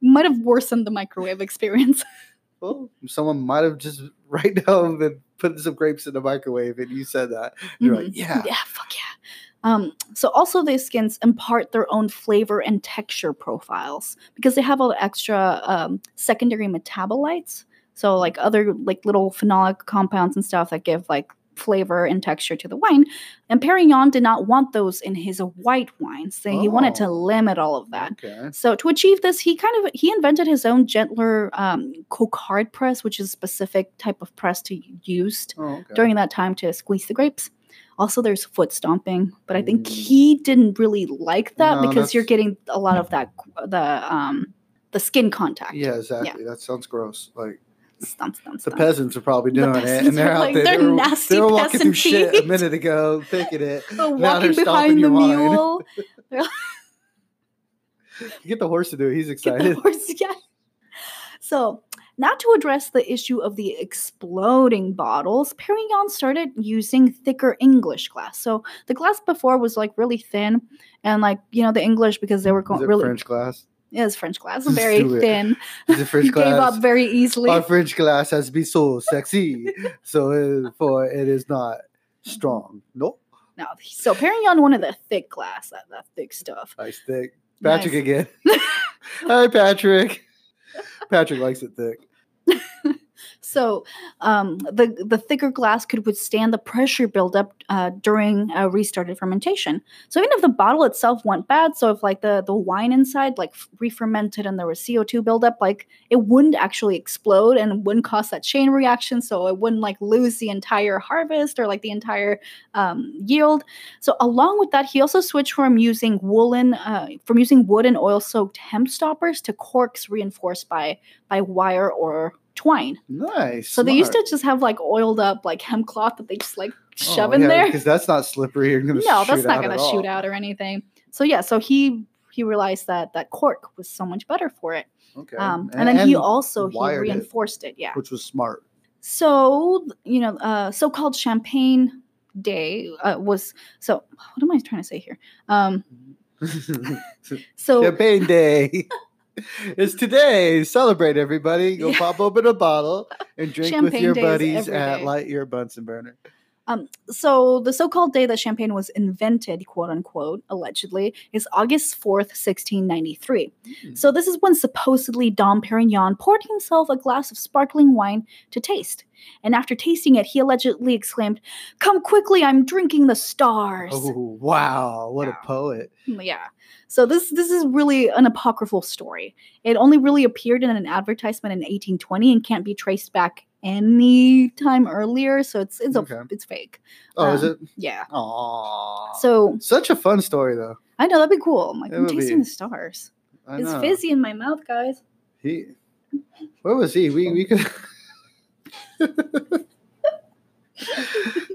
Might have worsened the microwave experience. Well, someone might have just right now been putting some grapes in the microwave, and you said that. You're like, Mhm. yeah, yeah, fuck yeah. Um, so also these skins impart their own flavor and texture profiles because they have all the extra um, secondary metabolites. So like other like little phenolic compounds and stuff that give like flavor and texture to the wine. And Perignon did not want those in his white wines. So he wanted to Oh. limit all of that. Okay. So to achieve this, he kind of he invented his own gentler um, coquard press, which is a specific type of press to use Oh, okay. during that time to squeeze the grapes. Also, there's foot stomping, but I think Mm. he didn't really like that No, because you're getting a lot of that the um the skin contact. yeah, exactly. That sounds gross. Like Stomp, stomp, the peasants are probably The doing it, and they're out like- there. they're they were, nasty they were walking through peasant shit a minute ago, picking it. Walking they're stomping behind the mule. Get the horse to do it. He's the excited. horse, yeah. So, now to address the issue of the exploding bottles, Perignon started using thicker English glass. So the glass before was like really thin, and like you know the English because they were going really French glass? It was French glass, Let's very thin. It French Gave up very easily. Our French glass has to be so sexy, so uh, for it is not strong. Nope. No, so Perignon wanted the thick glass, that, that thick stuff. Nice thick. Patrick Nice. again. Hi, Patrick. Patrick likes it thick. So um, the the thicker glass could withstand the pressure buildup uh, during a restarted fermentation. So even if the bottle itself went bad, so if like the the wine inside like re-fermented and there was CO two buildup, like it wouldn't actually explode and wouldn't cause that chain reaction. So it wouldn't like lose the entire harvest or like the entire um, yield. So along with that, he also switched from using woolen uh, from using wood and oil soaked hemp stoppers to corks reinforced by by wire or twine. Nice. So they used to just have like oiled up like hemp cloth that they just like shove in there. because that's not slippery. You're gonna No, that's not gonna shoot all. out or anything. So yeah, so he he realized that that cork was so much better for it. Okay. Um, and, then he also he wired it, reinforced it. Yeah. which was smart. So you know, uh, so-called Champagne Day uh, was so. What am I trying to say here? Um, so Champagne Day. it's today. Celebrate, everybody. Go Yeah. pop open a bottle and drink with your buddies at day. Light Your Bunsen Burner. so the so-called day that champagne was invented quote unquote allegedly is august 4th 1693 Hmm. so this is when supposedly dom perignon poured himself a glass of sparkling wine to taste and after tasting it he allegedly exclaimed come quickly i'm drinking the stars Oh wow! What a poet. yeah so this this is really an apocryphal story it only really appeared in an advertisement in 1820 and can't be traced back any time earlier so it's it's a, Okay. it's fake Oh, is Um, it? yeah Aww. so such a fun story, though. I know that'd be cool. I'm like, It I'm be. the stars. I It's know. fizzy in my mouth, guys. He, where was he? We we could.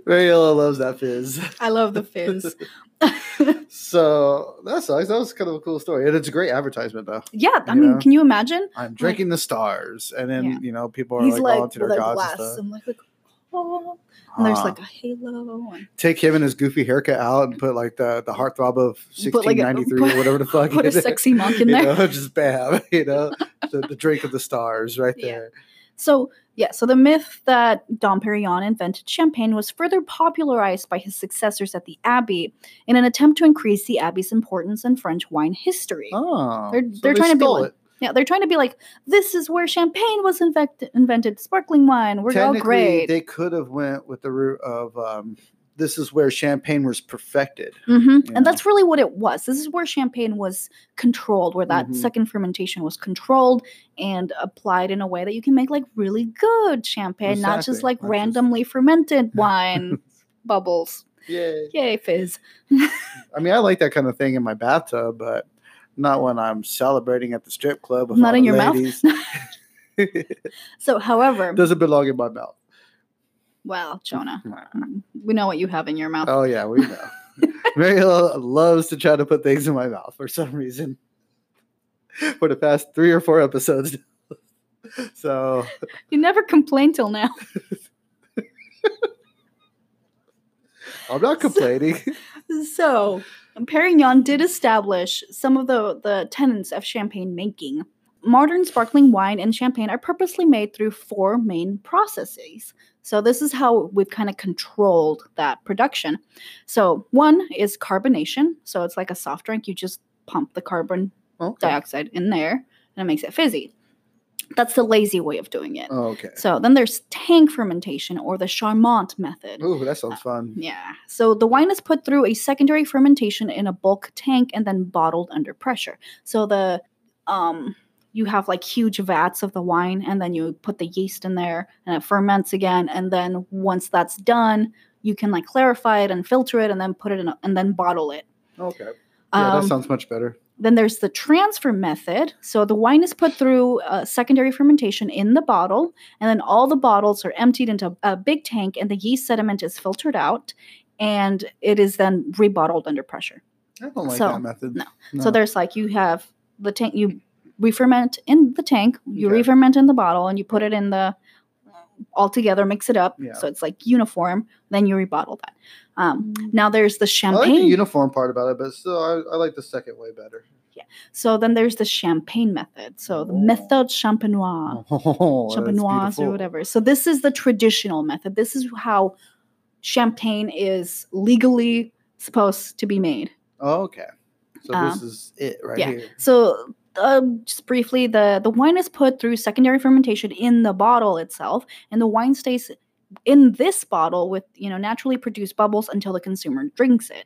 Mariella loves that fizz. I love the fizz. So that sucks. That was kind of a cool story, and it's a great advertisement, though. yeah, I You mean, know? can you imagine? I'm drinking the stars, and then Yeah. you know people are He's like, like into their a gods and stuff. and like, like, oh, and there's like a halo, and take him and his goofy haircut out and put like the the heartthrob of Put, like, a- or whatever the fuck. put a sexy monk in you there. know, just bam, you know, the, the drink of the stars right Yeah. So yeah, so the myth that Dom Perignon invented champagne was further popularized by his successors at the Abbey in an attempt to increase the Abbey's importance in French wine history. Oh, They're- so they're they trying to be like- Yeah, they're trying to be like, this is where champagne was invent- invented, sparkling wine. We're all great. They could have went with the route of um, this is where champagne was perfected. hmm Yeah. And that's really what it was. This is where champagne was controlled, where that Mhm. second fermentation was controlled and applied in a way that you can make like really good champagne, not just like Not just- randomly fermented wine bubbles. Yeah. Yay, fizz. I mean, I like that kind of thing in my bathtub, but not when I'm celebrating at the strip club. Not in your mouth? ladies. So, however, Doesn't belong in my mouth. Well, Jonah, mm, we know what you have in your mouth. Oh yeah, we know. Mary loves to try to put things in my mouth for some reason. For the past three or four episodes. so You never complained till now. I'm not complaining. So, Perignon did establish some of the, the tenets of champagne making. Modern sparkling wine and champagne are purposely made through four main processes. So, this is how we've kind of controlled that production. So, one is carbonation. So, it's like a soft drink, you just pump the carbon okay. dioxide in there and it makes it fizzy. That's the lazy way of doing it. Oh, okay. So, then there's tank fermentation or the Charmat method. Ooh, that sounds fun. Yeah. So the wine is put through a secondary fermentation in a bulk tank and then bottled under pressure. So the um you have like huge vats of the wine and then you put the yeast in there and it ferments again and then once that's done, you can like clarify it and filter it and then put it in a, and then bottle it. Okay. Yeah, Um, that sounds much better. then there's the transfer method. So the wine is put through a secondary fermentation in the bottle, and then all the bottles are emptied into a big tank, and the yeast sediment is filtered out, and it is then rebottled under pressure. I don't like so, that method. no. No. So there's like you have the tank, you re-ferment in the tank, you Okay. re-ferment in the bottle, and you put it in the all together, mix it up, Yeah. so it's like uniform. Then you rebottle that. Um, now there's the champagne. I like the champagne. uniform part about it, but still, I, I like the second way better. Yeah. So then there's the champagne method. So the Oh. method champenoise. Oh, that's champenoise or whatever. So this is the traditional method. This is how champagne is legally supposed to be made. Oh, okay. So Um, this is it right yeah. here. So um, just briefly, the the wine is put through secondary fermentation in the bottle itself, and the wine stays in this bottle with you know naturally produced bubbles until the consumer drinks it.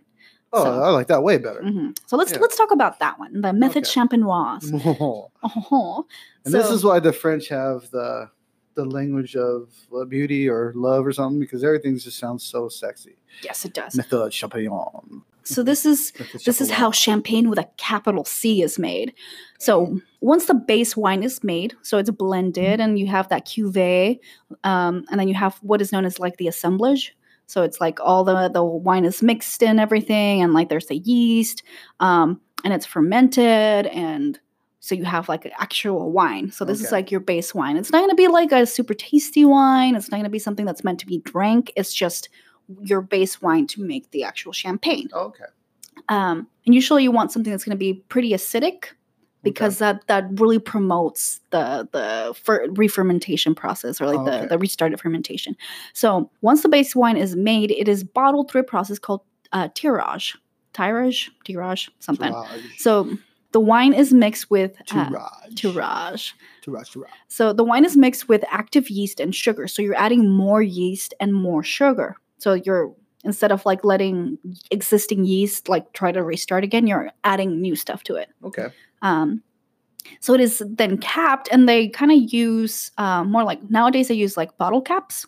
Oh, so- I like that way better. Mhm. So let's Yeah. let's talk about that one, the method Okay. champenoise. and Oh, this so- is why the French have the the language of uh, beauty or love or something because everything just sounds so sexy. yes, it does. Method champignon. So this is This is how champagne with a capital C is made. So once the base wine is made, so it's blended and you have that cuvee, um, and then you have what is known as like the assemblage. So it's like all the the wine is mixed and everything, and like there's the yeast, um, and it's fermented, and so you have like an actual wine. So this is like your base wine. It's not going to be like a super tasty wine. It's not going to be something that's meant to be drank. It's just your base wine to make the actual champagne. Okay. Um, and usually you want something that's going to be pretty acidic because that that really promotes the the fer- re-fermentation process or like Oh, the okay. the restarted fermentation. So once the base wine is made, it is bottled through a process called uh, tirage, tirage, tirage, something. Tirage. So the wine is mixed with uh, Tirage. tirage. Tirage. Tirage. So the wine is mixed with active yeast and sugar. So you're adding more yeast and more sugar. So you're instead of like letting existing yeast like try to restart again, you're adding new stuff to it. Okay. Um, so it is then capped, and they kind of use uh, more like nowadays they use like bottle caps.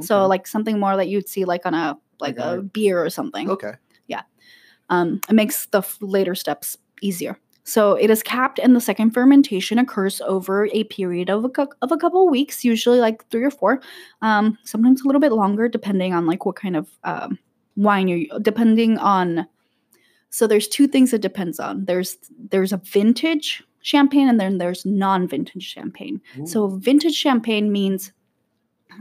So like something more that you'd see like on a like a a- beer or something. Okay. Yeah. Um, it makes the f- later steps easier. So it is capped, and the second fermentation occurs over a period of a, of a couple of weeks, usually like three or four, um, sometimes a little bit longer, depending on like what kind of um, wine you're. Depending on, so there's two things it depends on. There's there's a vintage champagne, and then there's non-vintage champagne. So vintage champagne means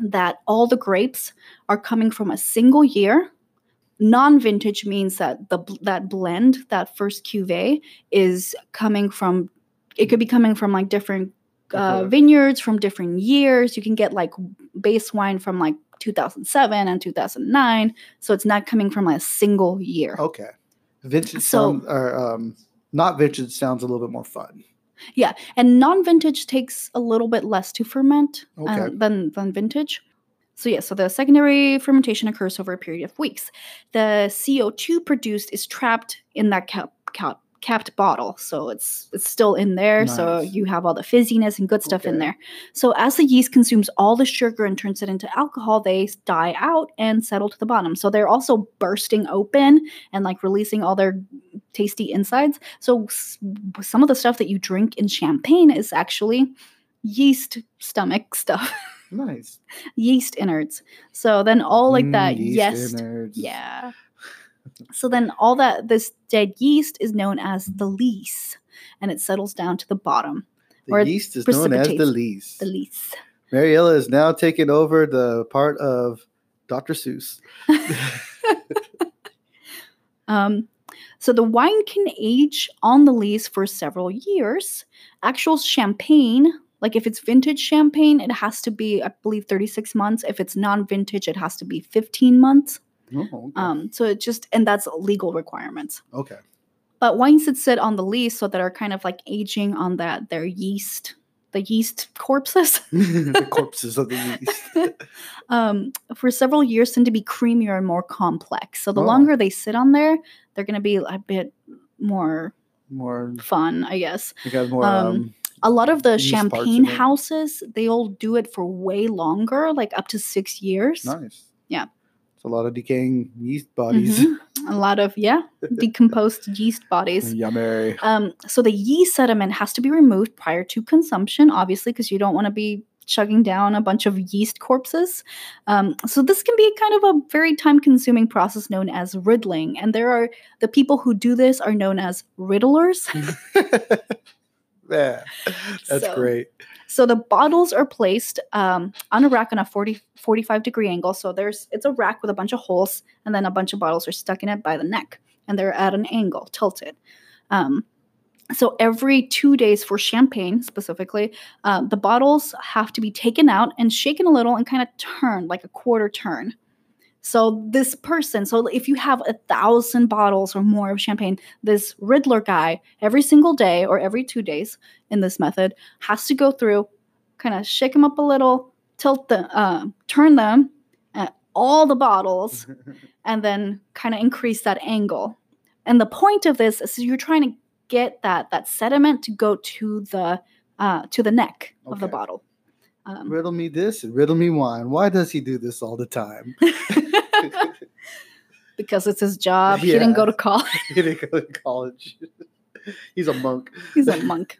that all the grapes are coming from a single year. Non-vintage means that the that blend, that first cuvee, is coming from. It could be coming from like different uh, Okay. vineyards from different years. You can get like base wine from like 2007 and 2009, so it's not coming from like a single year. Okay. Vintage So- sound, or um, not vintage sounds a little bit more fun. Yeah, and non-vintage takes a little bit less to ferment uh, than than vintage. So yeah, so the secondary fermentation occurs over a period of weeks. The CO2 produced is trapped in that cap, cap, capped bottle, so it's it's still in there. So you have all the fizziness and good stuff in there. So as the yeast consumes all the sugar and turns it into alcohol, they die out and settle to the bottom. So they're also bursting open and like releasing all their tasty insides. So s- some of the stuff that you drink in champagne is actually yeast stomach stuff. Nice. yeast innards. So then all like Mm, that yeast yeast. innards. Yeah. So then all that this dead yeast is known as the lees and it settles down to the bottom. The yeast is known as the lees. The lees. Mariella is now taking over the part of Dr. Seuss. Um, so the wine can age on the lees for several years. Actual champagne, like if it's vintage champagne, it has to be, I believe, 36 months. If it's non-vintage, it has to be 15 months. Oh, okay. Um, so it just and that's legal requirements. okay. But wines that sit on the lees, so that are kind of like aging on that their yeast, the yeast corpses, the corpses of the yeast. um, for several years tend to be creamier and more complex. So the Oh. longer they sit on there, they're going to be a bit more More, fun, I guess. you got more. Um, Um, A lot of the champagne houses, they all do it for way longer, like up to six years. nice. yeah. It's a lot of decaying yeast bodies. Mhm. A lot of yeah, decomposed yeast bodies. Yummy. Um, so the yeast sediment has to be removed prior to consumption, obviously, because you don't want to be chugging down a bunch of yeast corpses. Um, so this can be kind of a very time-consuming process known as riddling, and there are the people who do this are known as riddlers. yeah, that's So- great. So the bottles are placed um, on a rack on a 40, 45 degree angle. So there's it's a rack with a bunch of holes, and then a bunch of bottles are stuck in it by the neck, and they're at an angle, tilted. Um, so every two days for champagne specifically, uh, the bottles have to be taken out and shaken a little and kind of turned like a quarter turn. So this person, so if you have a thousand bottles or more of champagne, this Riddler guy every single day or every two days in this method has to go through, kind of shake them up a little, tilt the, uh, turn them at all the bottles, and then kind of increase that angle. And the point of this is you're trying to get that that sediment to go to the uh, to the neck of the bottle. Um, riddle me this and riddle me wine. Why does he do this all the time? because it's his job. He didn't go to college. he didn't go to college. He's a monk. He's a monk.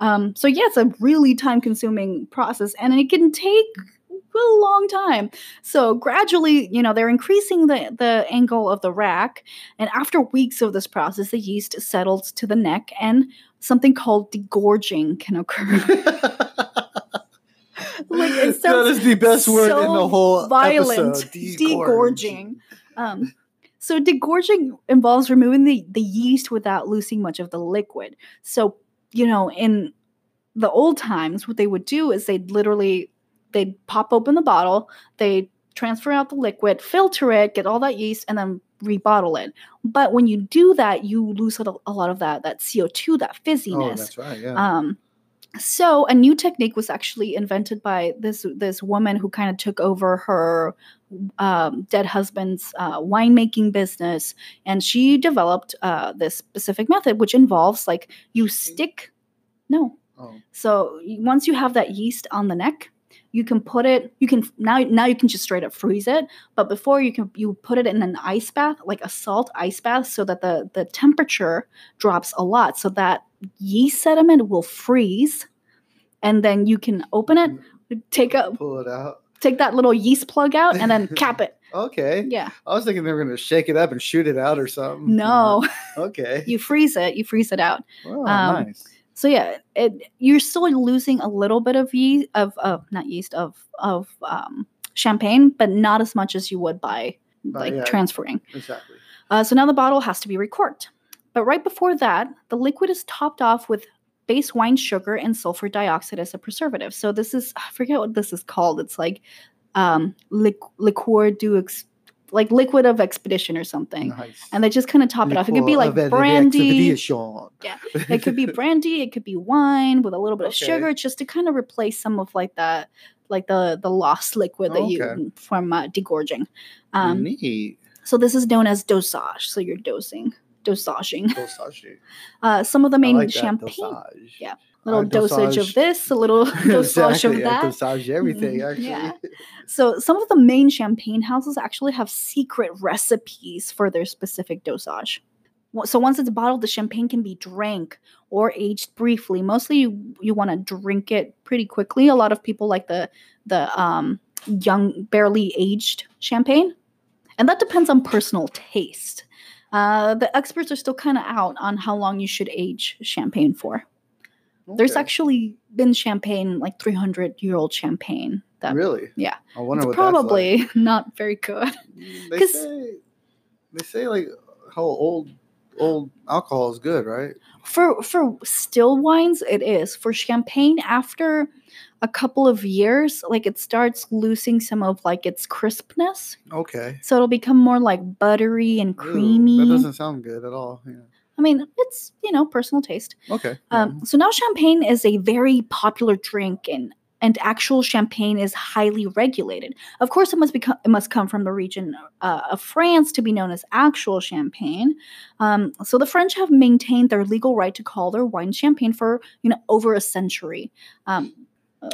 Um, so yeah, it's a really time-consuming process, and it can take a long time. So gradually, you know, they're increasing the the angle of the rack, and after weeks of this process, the yeast settles to the neck, and something called degorging can occur. Like, it that is the best word in the whole violent episode. degorging. Um, so degorging involves removing the, the yeast without losing much of the liquid. So you know, in the old times, what they would do is they'd literally they'd pop open the bottle, they transfer out the liquid, filter it, get all that yeast, and then rebottle it. But when you do that, you lose a, lot of that that CO two, that fizziness. Oh, that's right. Yeah. Um, so a new technique was actually invented by this this woman who kind of took over her um, dead husband's uh, winemaking business, and she developed uh, this specific method, which involves like you stick. No, oh. so once you have that yeast on the neck, you can put it. You can now now you can just straight up freeze it. But before you can you put it in an ice bath, like a salt ice bath, so that the the temperature drops a lot, so that yeast sediment will freeze, and then you can open it, take a Pull it out. take that little yeast plug out, and then cap it. Okay. Yeah. I was thinking they were going to shake it up and shoot it out or something. No, Okay. you freeze it. You freeze it out. Oh, um, nice. So yeah, it, you're still losing a little bit of yeast of of not yeast of of um, champagne, but not as much as you would by By- like yeah. transferring. Exactly. Uh, so now the bottle has to be recorked. But right before that, the liquid is topped off with base wine sugar and sulfur dioxide as a preservative. So this is I forget what this is called. It's like um, liq- liqueur du ex- like liquid of expedition or something. Nice. And they just kind of top it off. It could be like brandy. expedition. It could be brandy. It could be wine with a little bit of Okay. sugar, just to kind of replace some of like that like the the lost liquid that Okay. you from uh, degorging. Um, Neat. so this is known as dosage. So you're dosing, dosaging. Dosage. Uh, some of the main like champagne, dosage. yeah, little Uh, dosage of this, a little dosage exactly. of that. dosage everything, Mhm, actually. yeah. So some of the main champagne houses actually have secret recipes for their specific dosage. So once it's bottled, the champagne can be drank or aged briefly. Mostly you, you want to drink it pretty quickly. A lot of people like the the um, young, barely aged champagne, and that depends on personal taste. Uh, the experts are still kind of out on how long you should age champagne for. There's actually been champagne, like 300 year old champagne that really. yeah. I wonder it's probably not very good. That's like. Say, they say like how old old alcohol is good, right? For for still wines, it is. For champagne, after a couple of years, like it starts losing some of like its crispness. Okay. So it'll become more like buttery and creamy. that doesn't sound good at all. Yeah. I mean, it's you know personal taste. Okay. yeah. Um, so now champagne is a very popular drink, and and actual champagne is highly regulated. Of course, it must become it must come from the region uh, of France to be known as actual champagne. Um, so the French have maintained their legal right to call their wine champagne for you know over a century. Um,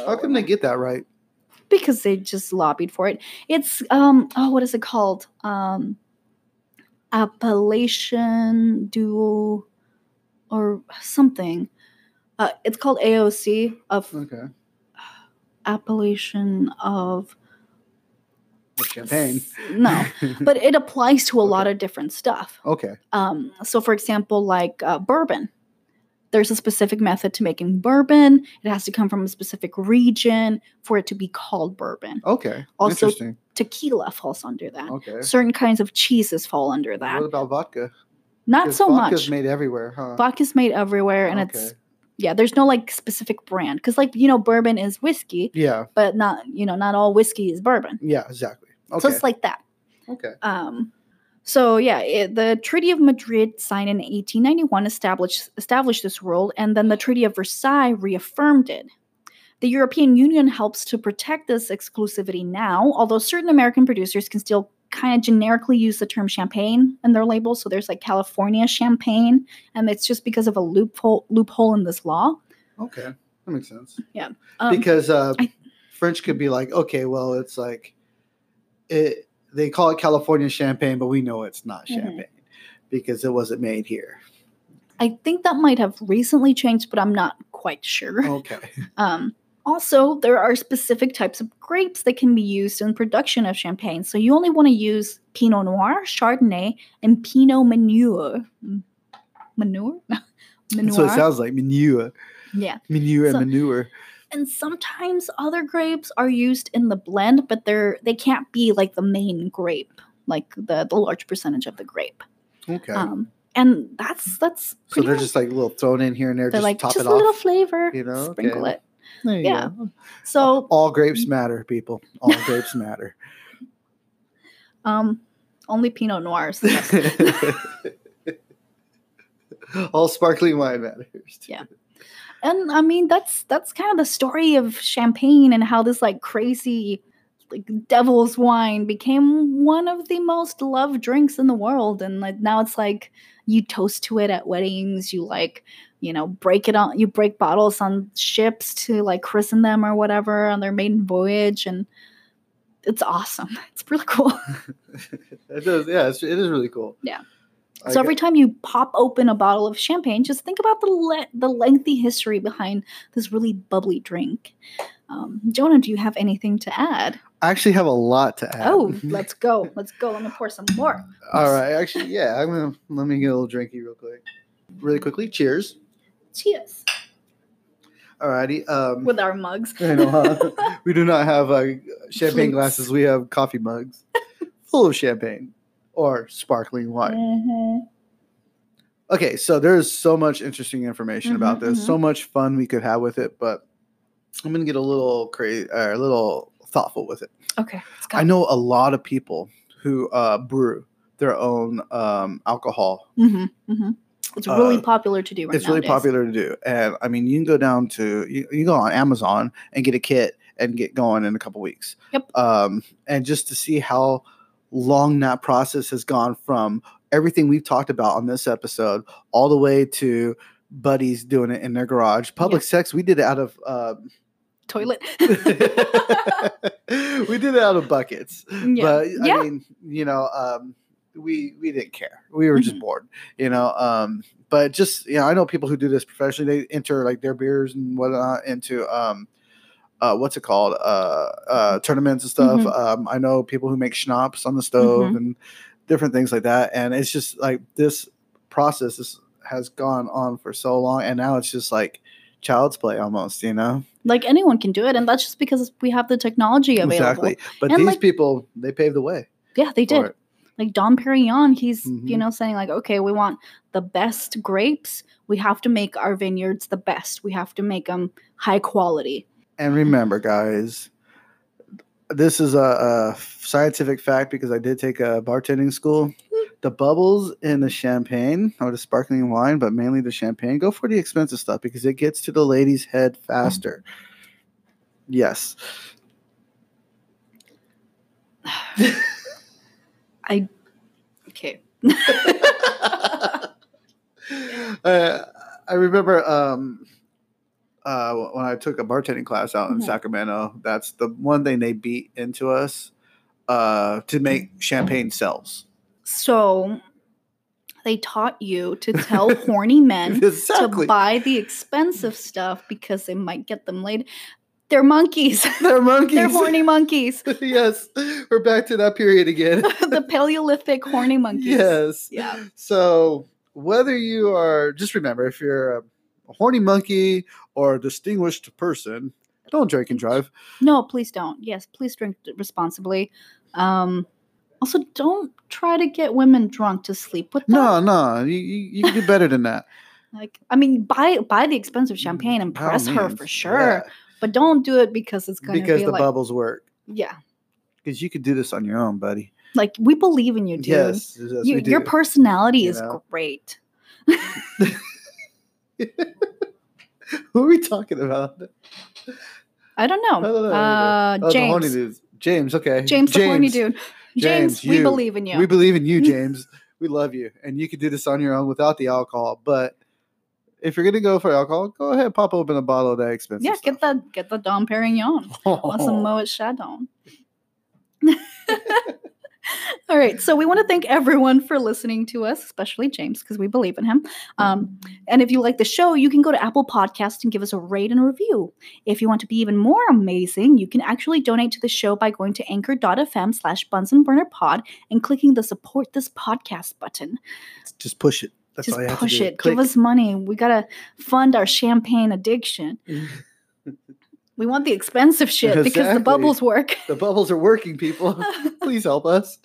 How can they get that right? because they just lobbied for it. It's um oh what is it called? Um appellation du or something. Uh, it's called AOC of Okay. appellation of champagne. no, but it applies to a lot of different stuff. okay. Um, so, for example, like uh, bourbon, there's a specific method to making bourbon. It has to come from a specific region for it to be called bourbon. Okay. Also- Interesting. Tequila falls under that. Okay. Certain kinds of cheeses fall under that. What about vodka? Not so vodka's much. made everywhere, huh? Vodka's made everywhere, and it's yeah. There's no like specific brand because like you know bourbon is whiskey, Yeah. but not you know not all whiskey is bourbon. Yeah. Exactly. Okay. So it's like that. okay. Um, so yeah, it, the Treaty of Madrid signed in 1891 established established this rule, and then the Treaty of Versailles reaffirmed it. The European Union helps to protect this exclusivity now, although certain American producers can still kind of generically use the term champagne in their labels. So there's like California champagne, and it's just because of a loophole loophole in this law. Okay. That makes sense. Um, because uh, I- French could be like, okay, well, it's like it. They call it California champagne, but we know it's not Mhm. champagne because it wasn't made here. I think that might have recently changed, but I'm not quite sure. Okay. Um, also, there are specific types of grapes that can be used in production of champagne. So you only want to use Pinot Noir, Chardonnay, and Pinot Manure. Manure? manure. That's what it sounds like. Manure, yeah. manure, So- and manure. And sometimes other grapes are used in the blend, but they're they can't be like the main grape, like the, the large percentage of the grape. Okay. Um, and that's that's so they're much- just like a little thrown in here and there, they're just like top just it a little flavor, you know, sprinkle okay. it. There yeah. So All grapes matter, people. All grapes matter. um, only Pinot Noir is. All sparkling wine matters. Yeah. And i mean that's that's kind of the story of champagne and how this like crazy like devil's wine became one of the most loved drinks in the world and like now it's like you toast to it at weddings you like you know break it on you break bottles on ships to like christen them or whatever on their maiden voyage and it's awesome it's really cool it does. Yeah, it's, it is really cool. Yeah. So every time you pop open a bottle of champagne, just think about the le- the lengthy history behind this really bubbly drink. Um, Jonah, do you have anything to add? I actually have a lot to add. Oh, let's go. Let's go. Let me pour some more. All right. Actually, yeah. I'm gonna let me get a little drinky real quick. Really quickly. Cheers. Cheers. Alrighty. Um, With our mugs. I know, huh? we do not have uh, champagne Flutes. glasses. We have coffee mugs full of champagne or sparkling wine. Mhm. Okay, so there's so much interesting information about Mhm, this, so much fun we could have with it, but I'm gonna get a little crazy, or a little thoughtful with it. Okay. I know a lot of people who uh, brew their own um, alcohol. hmm hmm It's really Uh, popular to do right it's really nowadays. popular to do, and I mean, you can go down to you, you go on Amazon and get a kit, and get going in a couple weeks. Yep. Um, and just to see how long that process has gone from everything we've talked about on this episode all the way to buddies doing it in their garage. Public sex, we did it out of. Um, Toilet. we did it out of buckets. yeah. But yeah. I mean, you know, um, we we didn't care. We were Mm-hmm. just bored, you know. Um, but just you know, I know people who do this professionally. They enter like their beers and whatnot into um, uh, what's it called? Uh, uh, tournaments and stuff. Mhm. Um, I know people who make schnapps on the stove Mhm. and different things like that. And it's just like this process is, has gone on for so long, and now it's just like child's play almost, you know. like anyone can do it, and that's just because we have the technology available. Exactly. But And, these like- people, they paved the way. Yeah, they did. it. Like Dom Perignon, he's you Mhm. know saying like, okay, we want the best grapes. We have to make our vineyards the best. We have to make them high quality. And remember, guys, this is a, a scientific fact because I did take a bartending school. The bubbles in the champagne or the sparkling wine, but mainly the champagne, go for the expensive stuff because it gets to the lady's head faster. Yes. I okay. uh, I remember um, uh, when I took a bartending class out in Mhm. Sacramento. That's the one thing they beat into us uh, to make champagne sells. So they taught you to tell horny men exactly. to buy the expensive stuff because they might get them laid. They're monkeys. They're monkeys. They're horny monkeys. yes, we're back to that period again. the Paleolithic horny monkeys. yes. Yeah. So whether you are, just remember, if you're a horny monkey or a distinguished person, don't drink and drive. No, please don't. Yes, please drink responsibly. Um, also, don't try to get women drunk to sleep with them. No, no, you, you, you can do better than that. Like, I mean, buy buy the expensive champagne, and all impress her for sure, but don't do it because it's going to because be the like, bubbles work. yeah, Because you could do this on your own, buddy. like we believe in you, dude. Yes, yes You- your personality you is know? great. Who are we talking about? I don't know. I don't know uh. Oh, the horny James. James, okay. James, the horny dude. James, James, we you. believe in you. We believe in you, James. we love you. And you can do this on your own without the alcohol. But if you're gonna go for alcohol, go ahead, pop open a bottle of that expensive. yeah, get the get the Dom Perignon. Want some Moet Chandon. All right, so we want to thank everyone for listening to us, especially James, because we believe in him. Um, and if you like the show, you can go to Apple Podcast and give us a rate and a review. If you want to be even more amazing, you can actually donate to the show by going to anchor.fm slash Bunsen Burner Pod and clicking the support this podcast button. Just push it. That's Just all you have push to do. Just push it. Click. Give us money. We got to fund our champagne addiction. We want the expensive shit because the bubbles work. the bubbles are working, people. Please help us.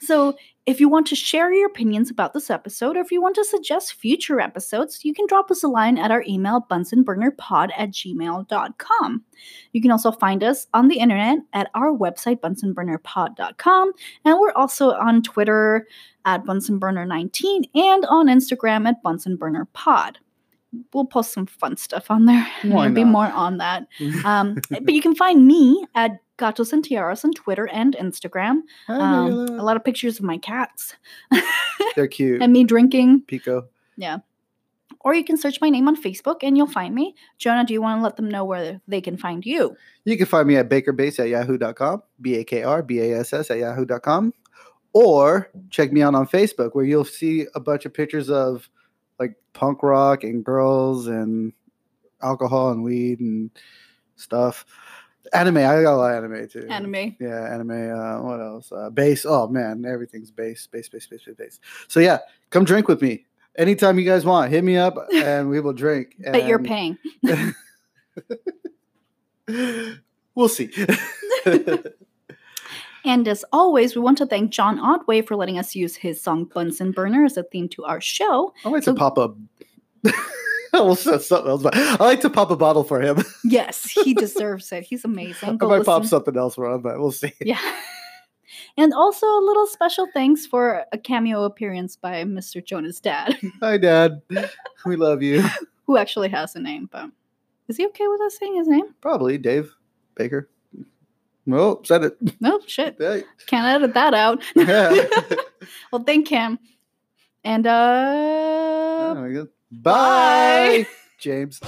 So, if you want to share your opinions about this episode, or if you want to suggest future episodes, you can drop us a line at our email, bunsenburnerpod at gmail.com. You can also find us on the internet at our website, bunsenburnerpod.com, and we're also on Twitter at bunsenburner19 and on Instagram at bunsenburnerpod. We'll post some fun stuff on there. Why Maybe not? more on that. Um, but you can find me at Gatos and Tiaras on Twitter and Instagram. Um, a lot of pictures of my cats They're cute. and me drinking. Pico. Yeah. Or you can search my name on Facebook and you'll find me. Jonah, do you want to let them know where they can find you? You can find me at bakerbass at yahoo.com, B A K R B A S S at yahoo.com. Or check me out on Facebook where you'll see a bunch of pictures of like punk rock and girls and alcohol and weed and stuff. Anime, I got a lot of anime too. Anime. Yeah, anime. Uh, what else? Uh, bass. Oh man, everything's bass, bass, bass, bass, bass, bass. So yeah, come drink with me anytime you guys want. Hit me up and we will drink. But you're paying. we'll see. And as always, we want to thank John Otway for letting us use his song Bunsen Burner as a theme to our show. I like So- to pop. I almost said something else, but I like to pop a bottle for him. Yes, he deserves it. He's amazing. I Go might pop something else for him, but we'll see. Yeah. And also a little special thanks for a cameo appearance by Mr. Jonah's dad, Hi, Dad. We love you. who actually has a name, but is he okay with us saying his name? Probably Dave. Baker. Well, said it. No shit. Hey. Can't edit that out. Yeah. well, thank him. And uh Oh, good. Bye, Bye. James.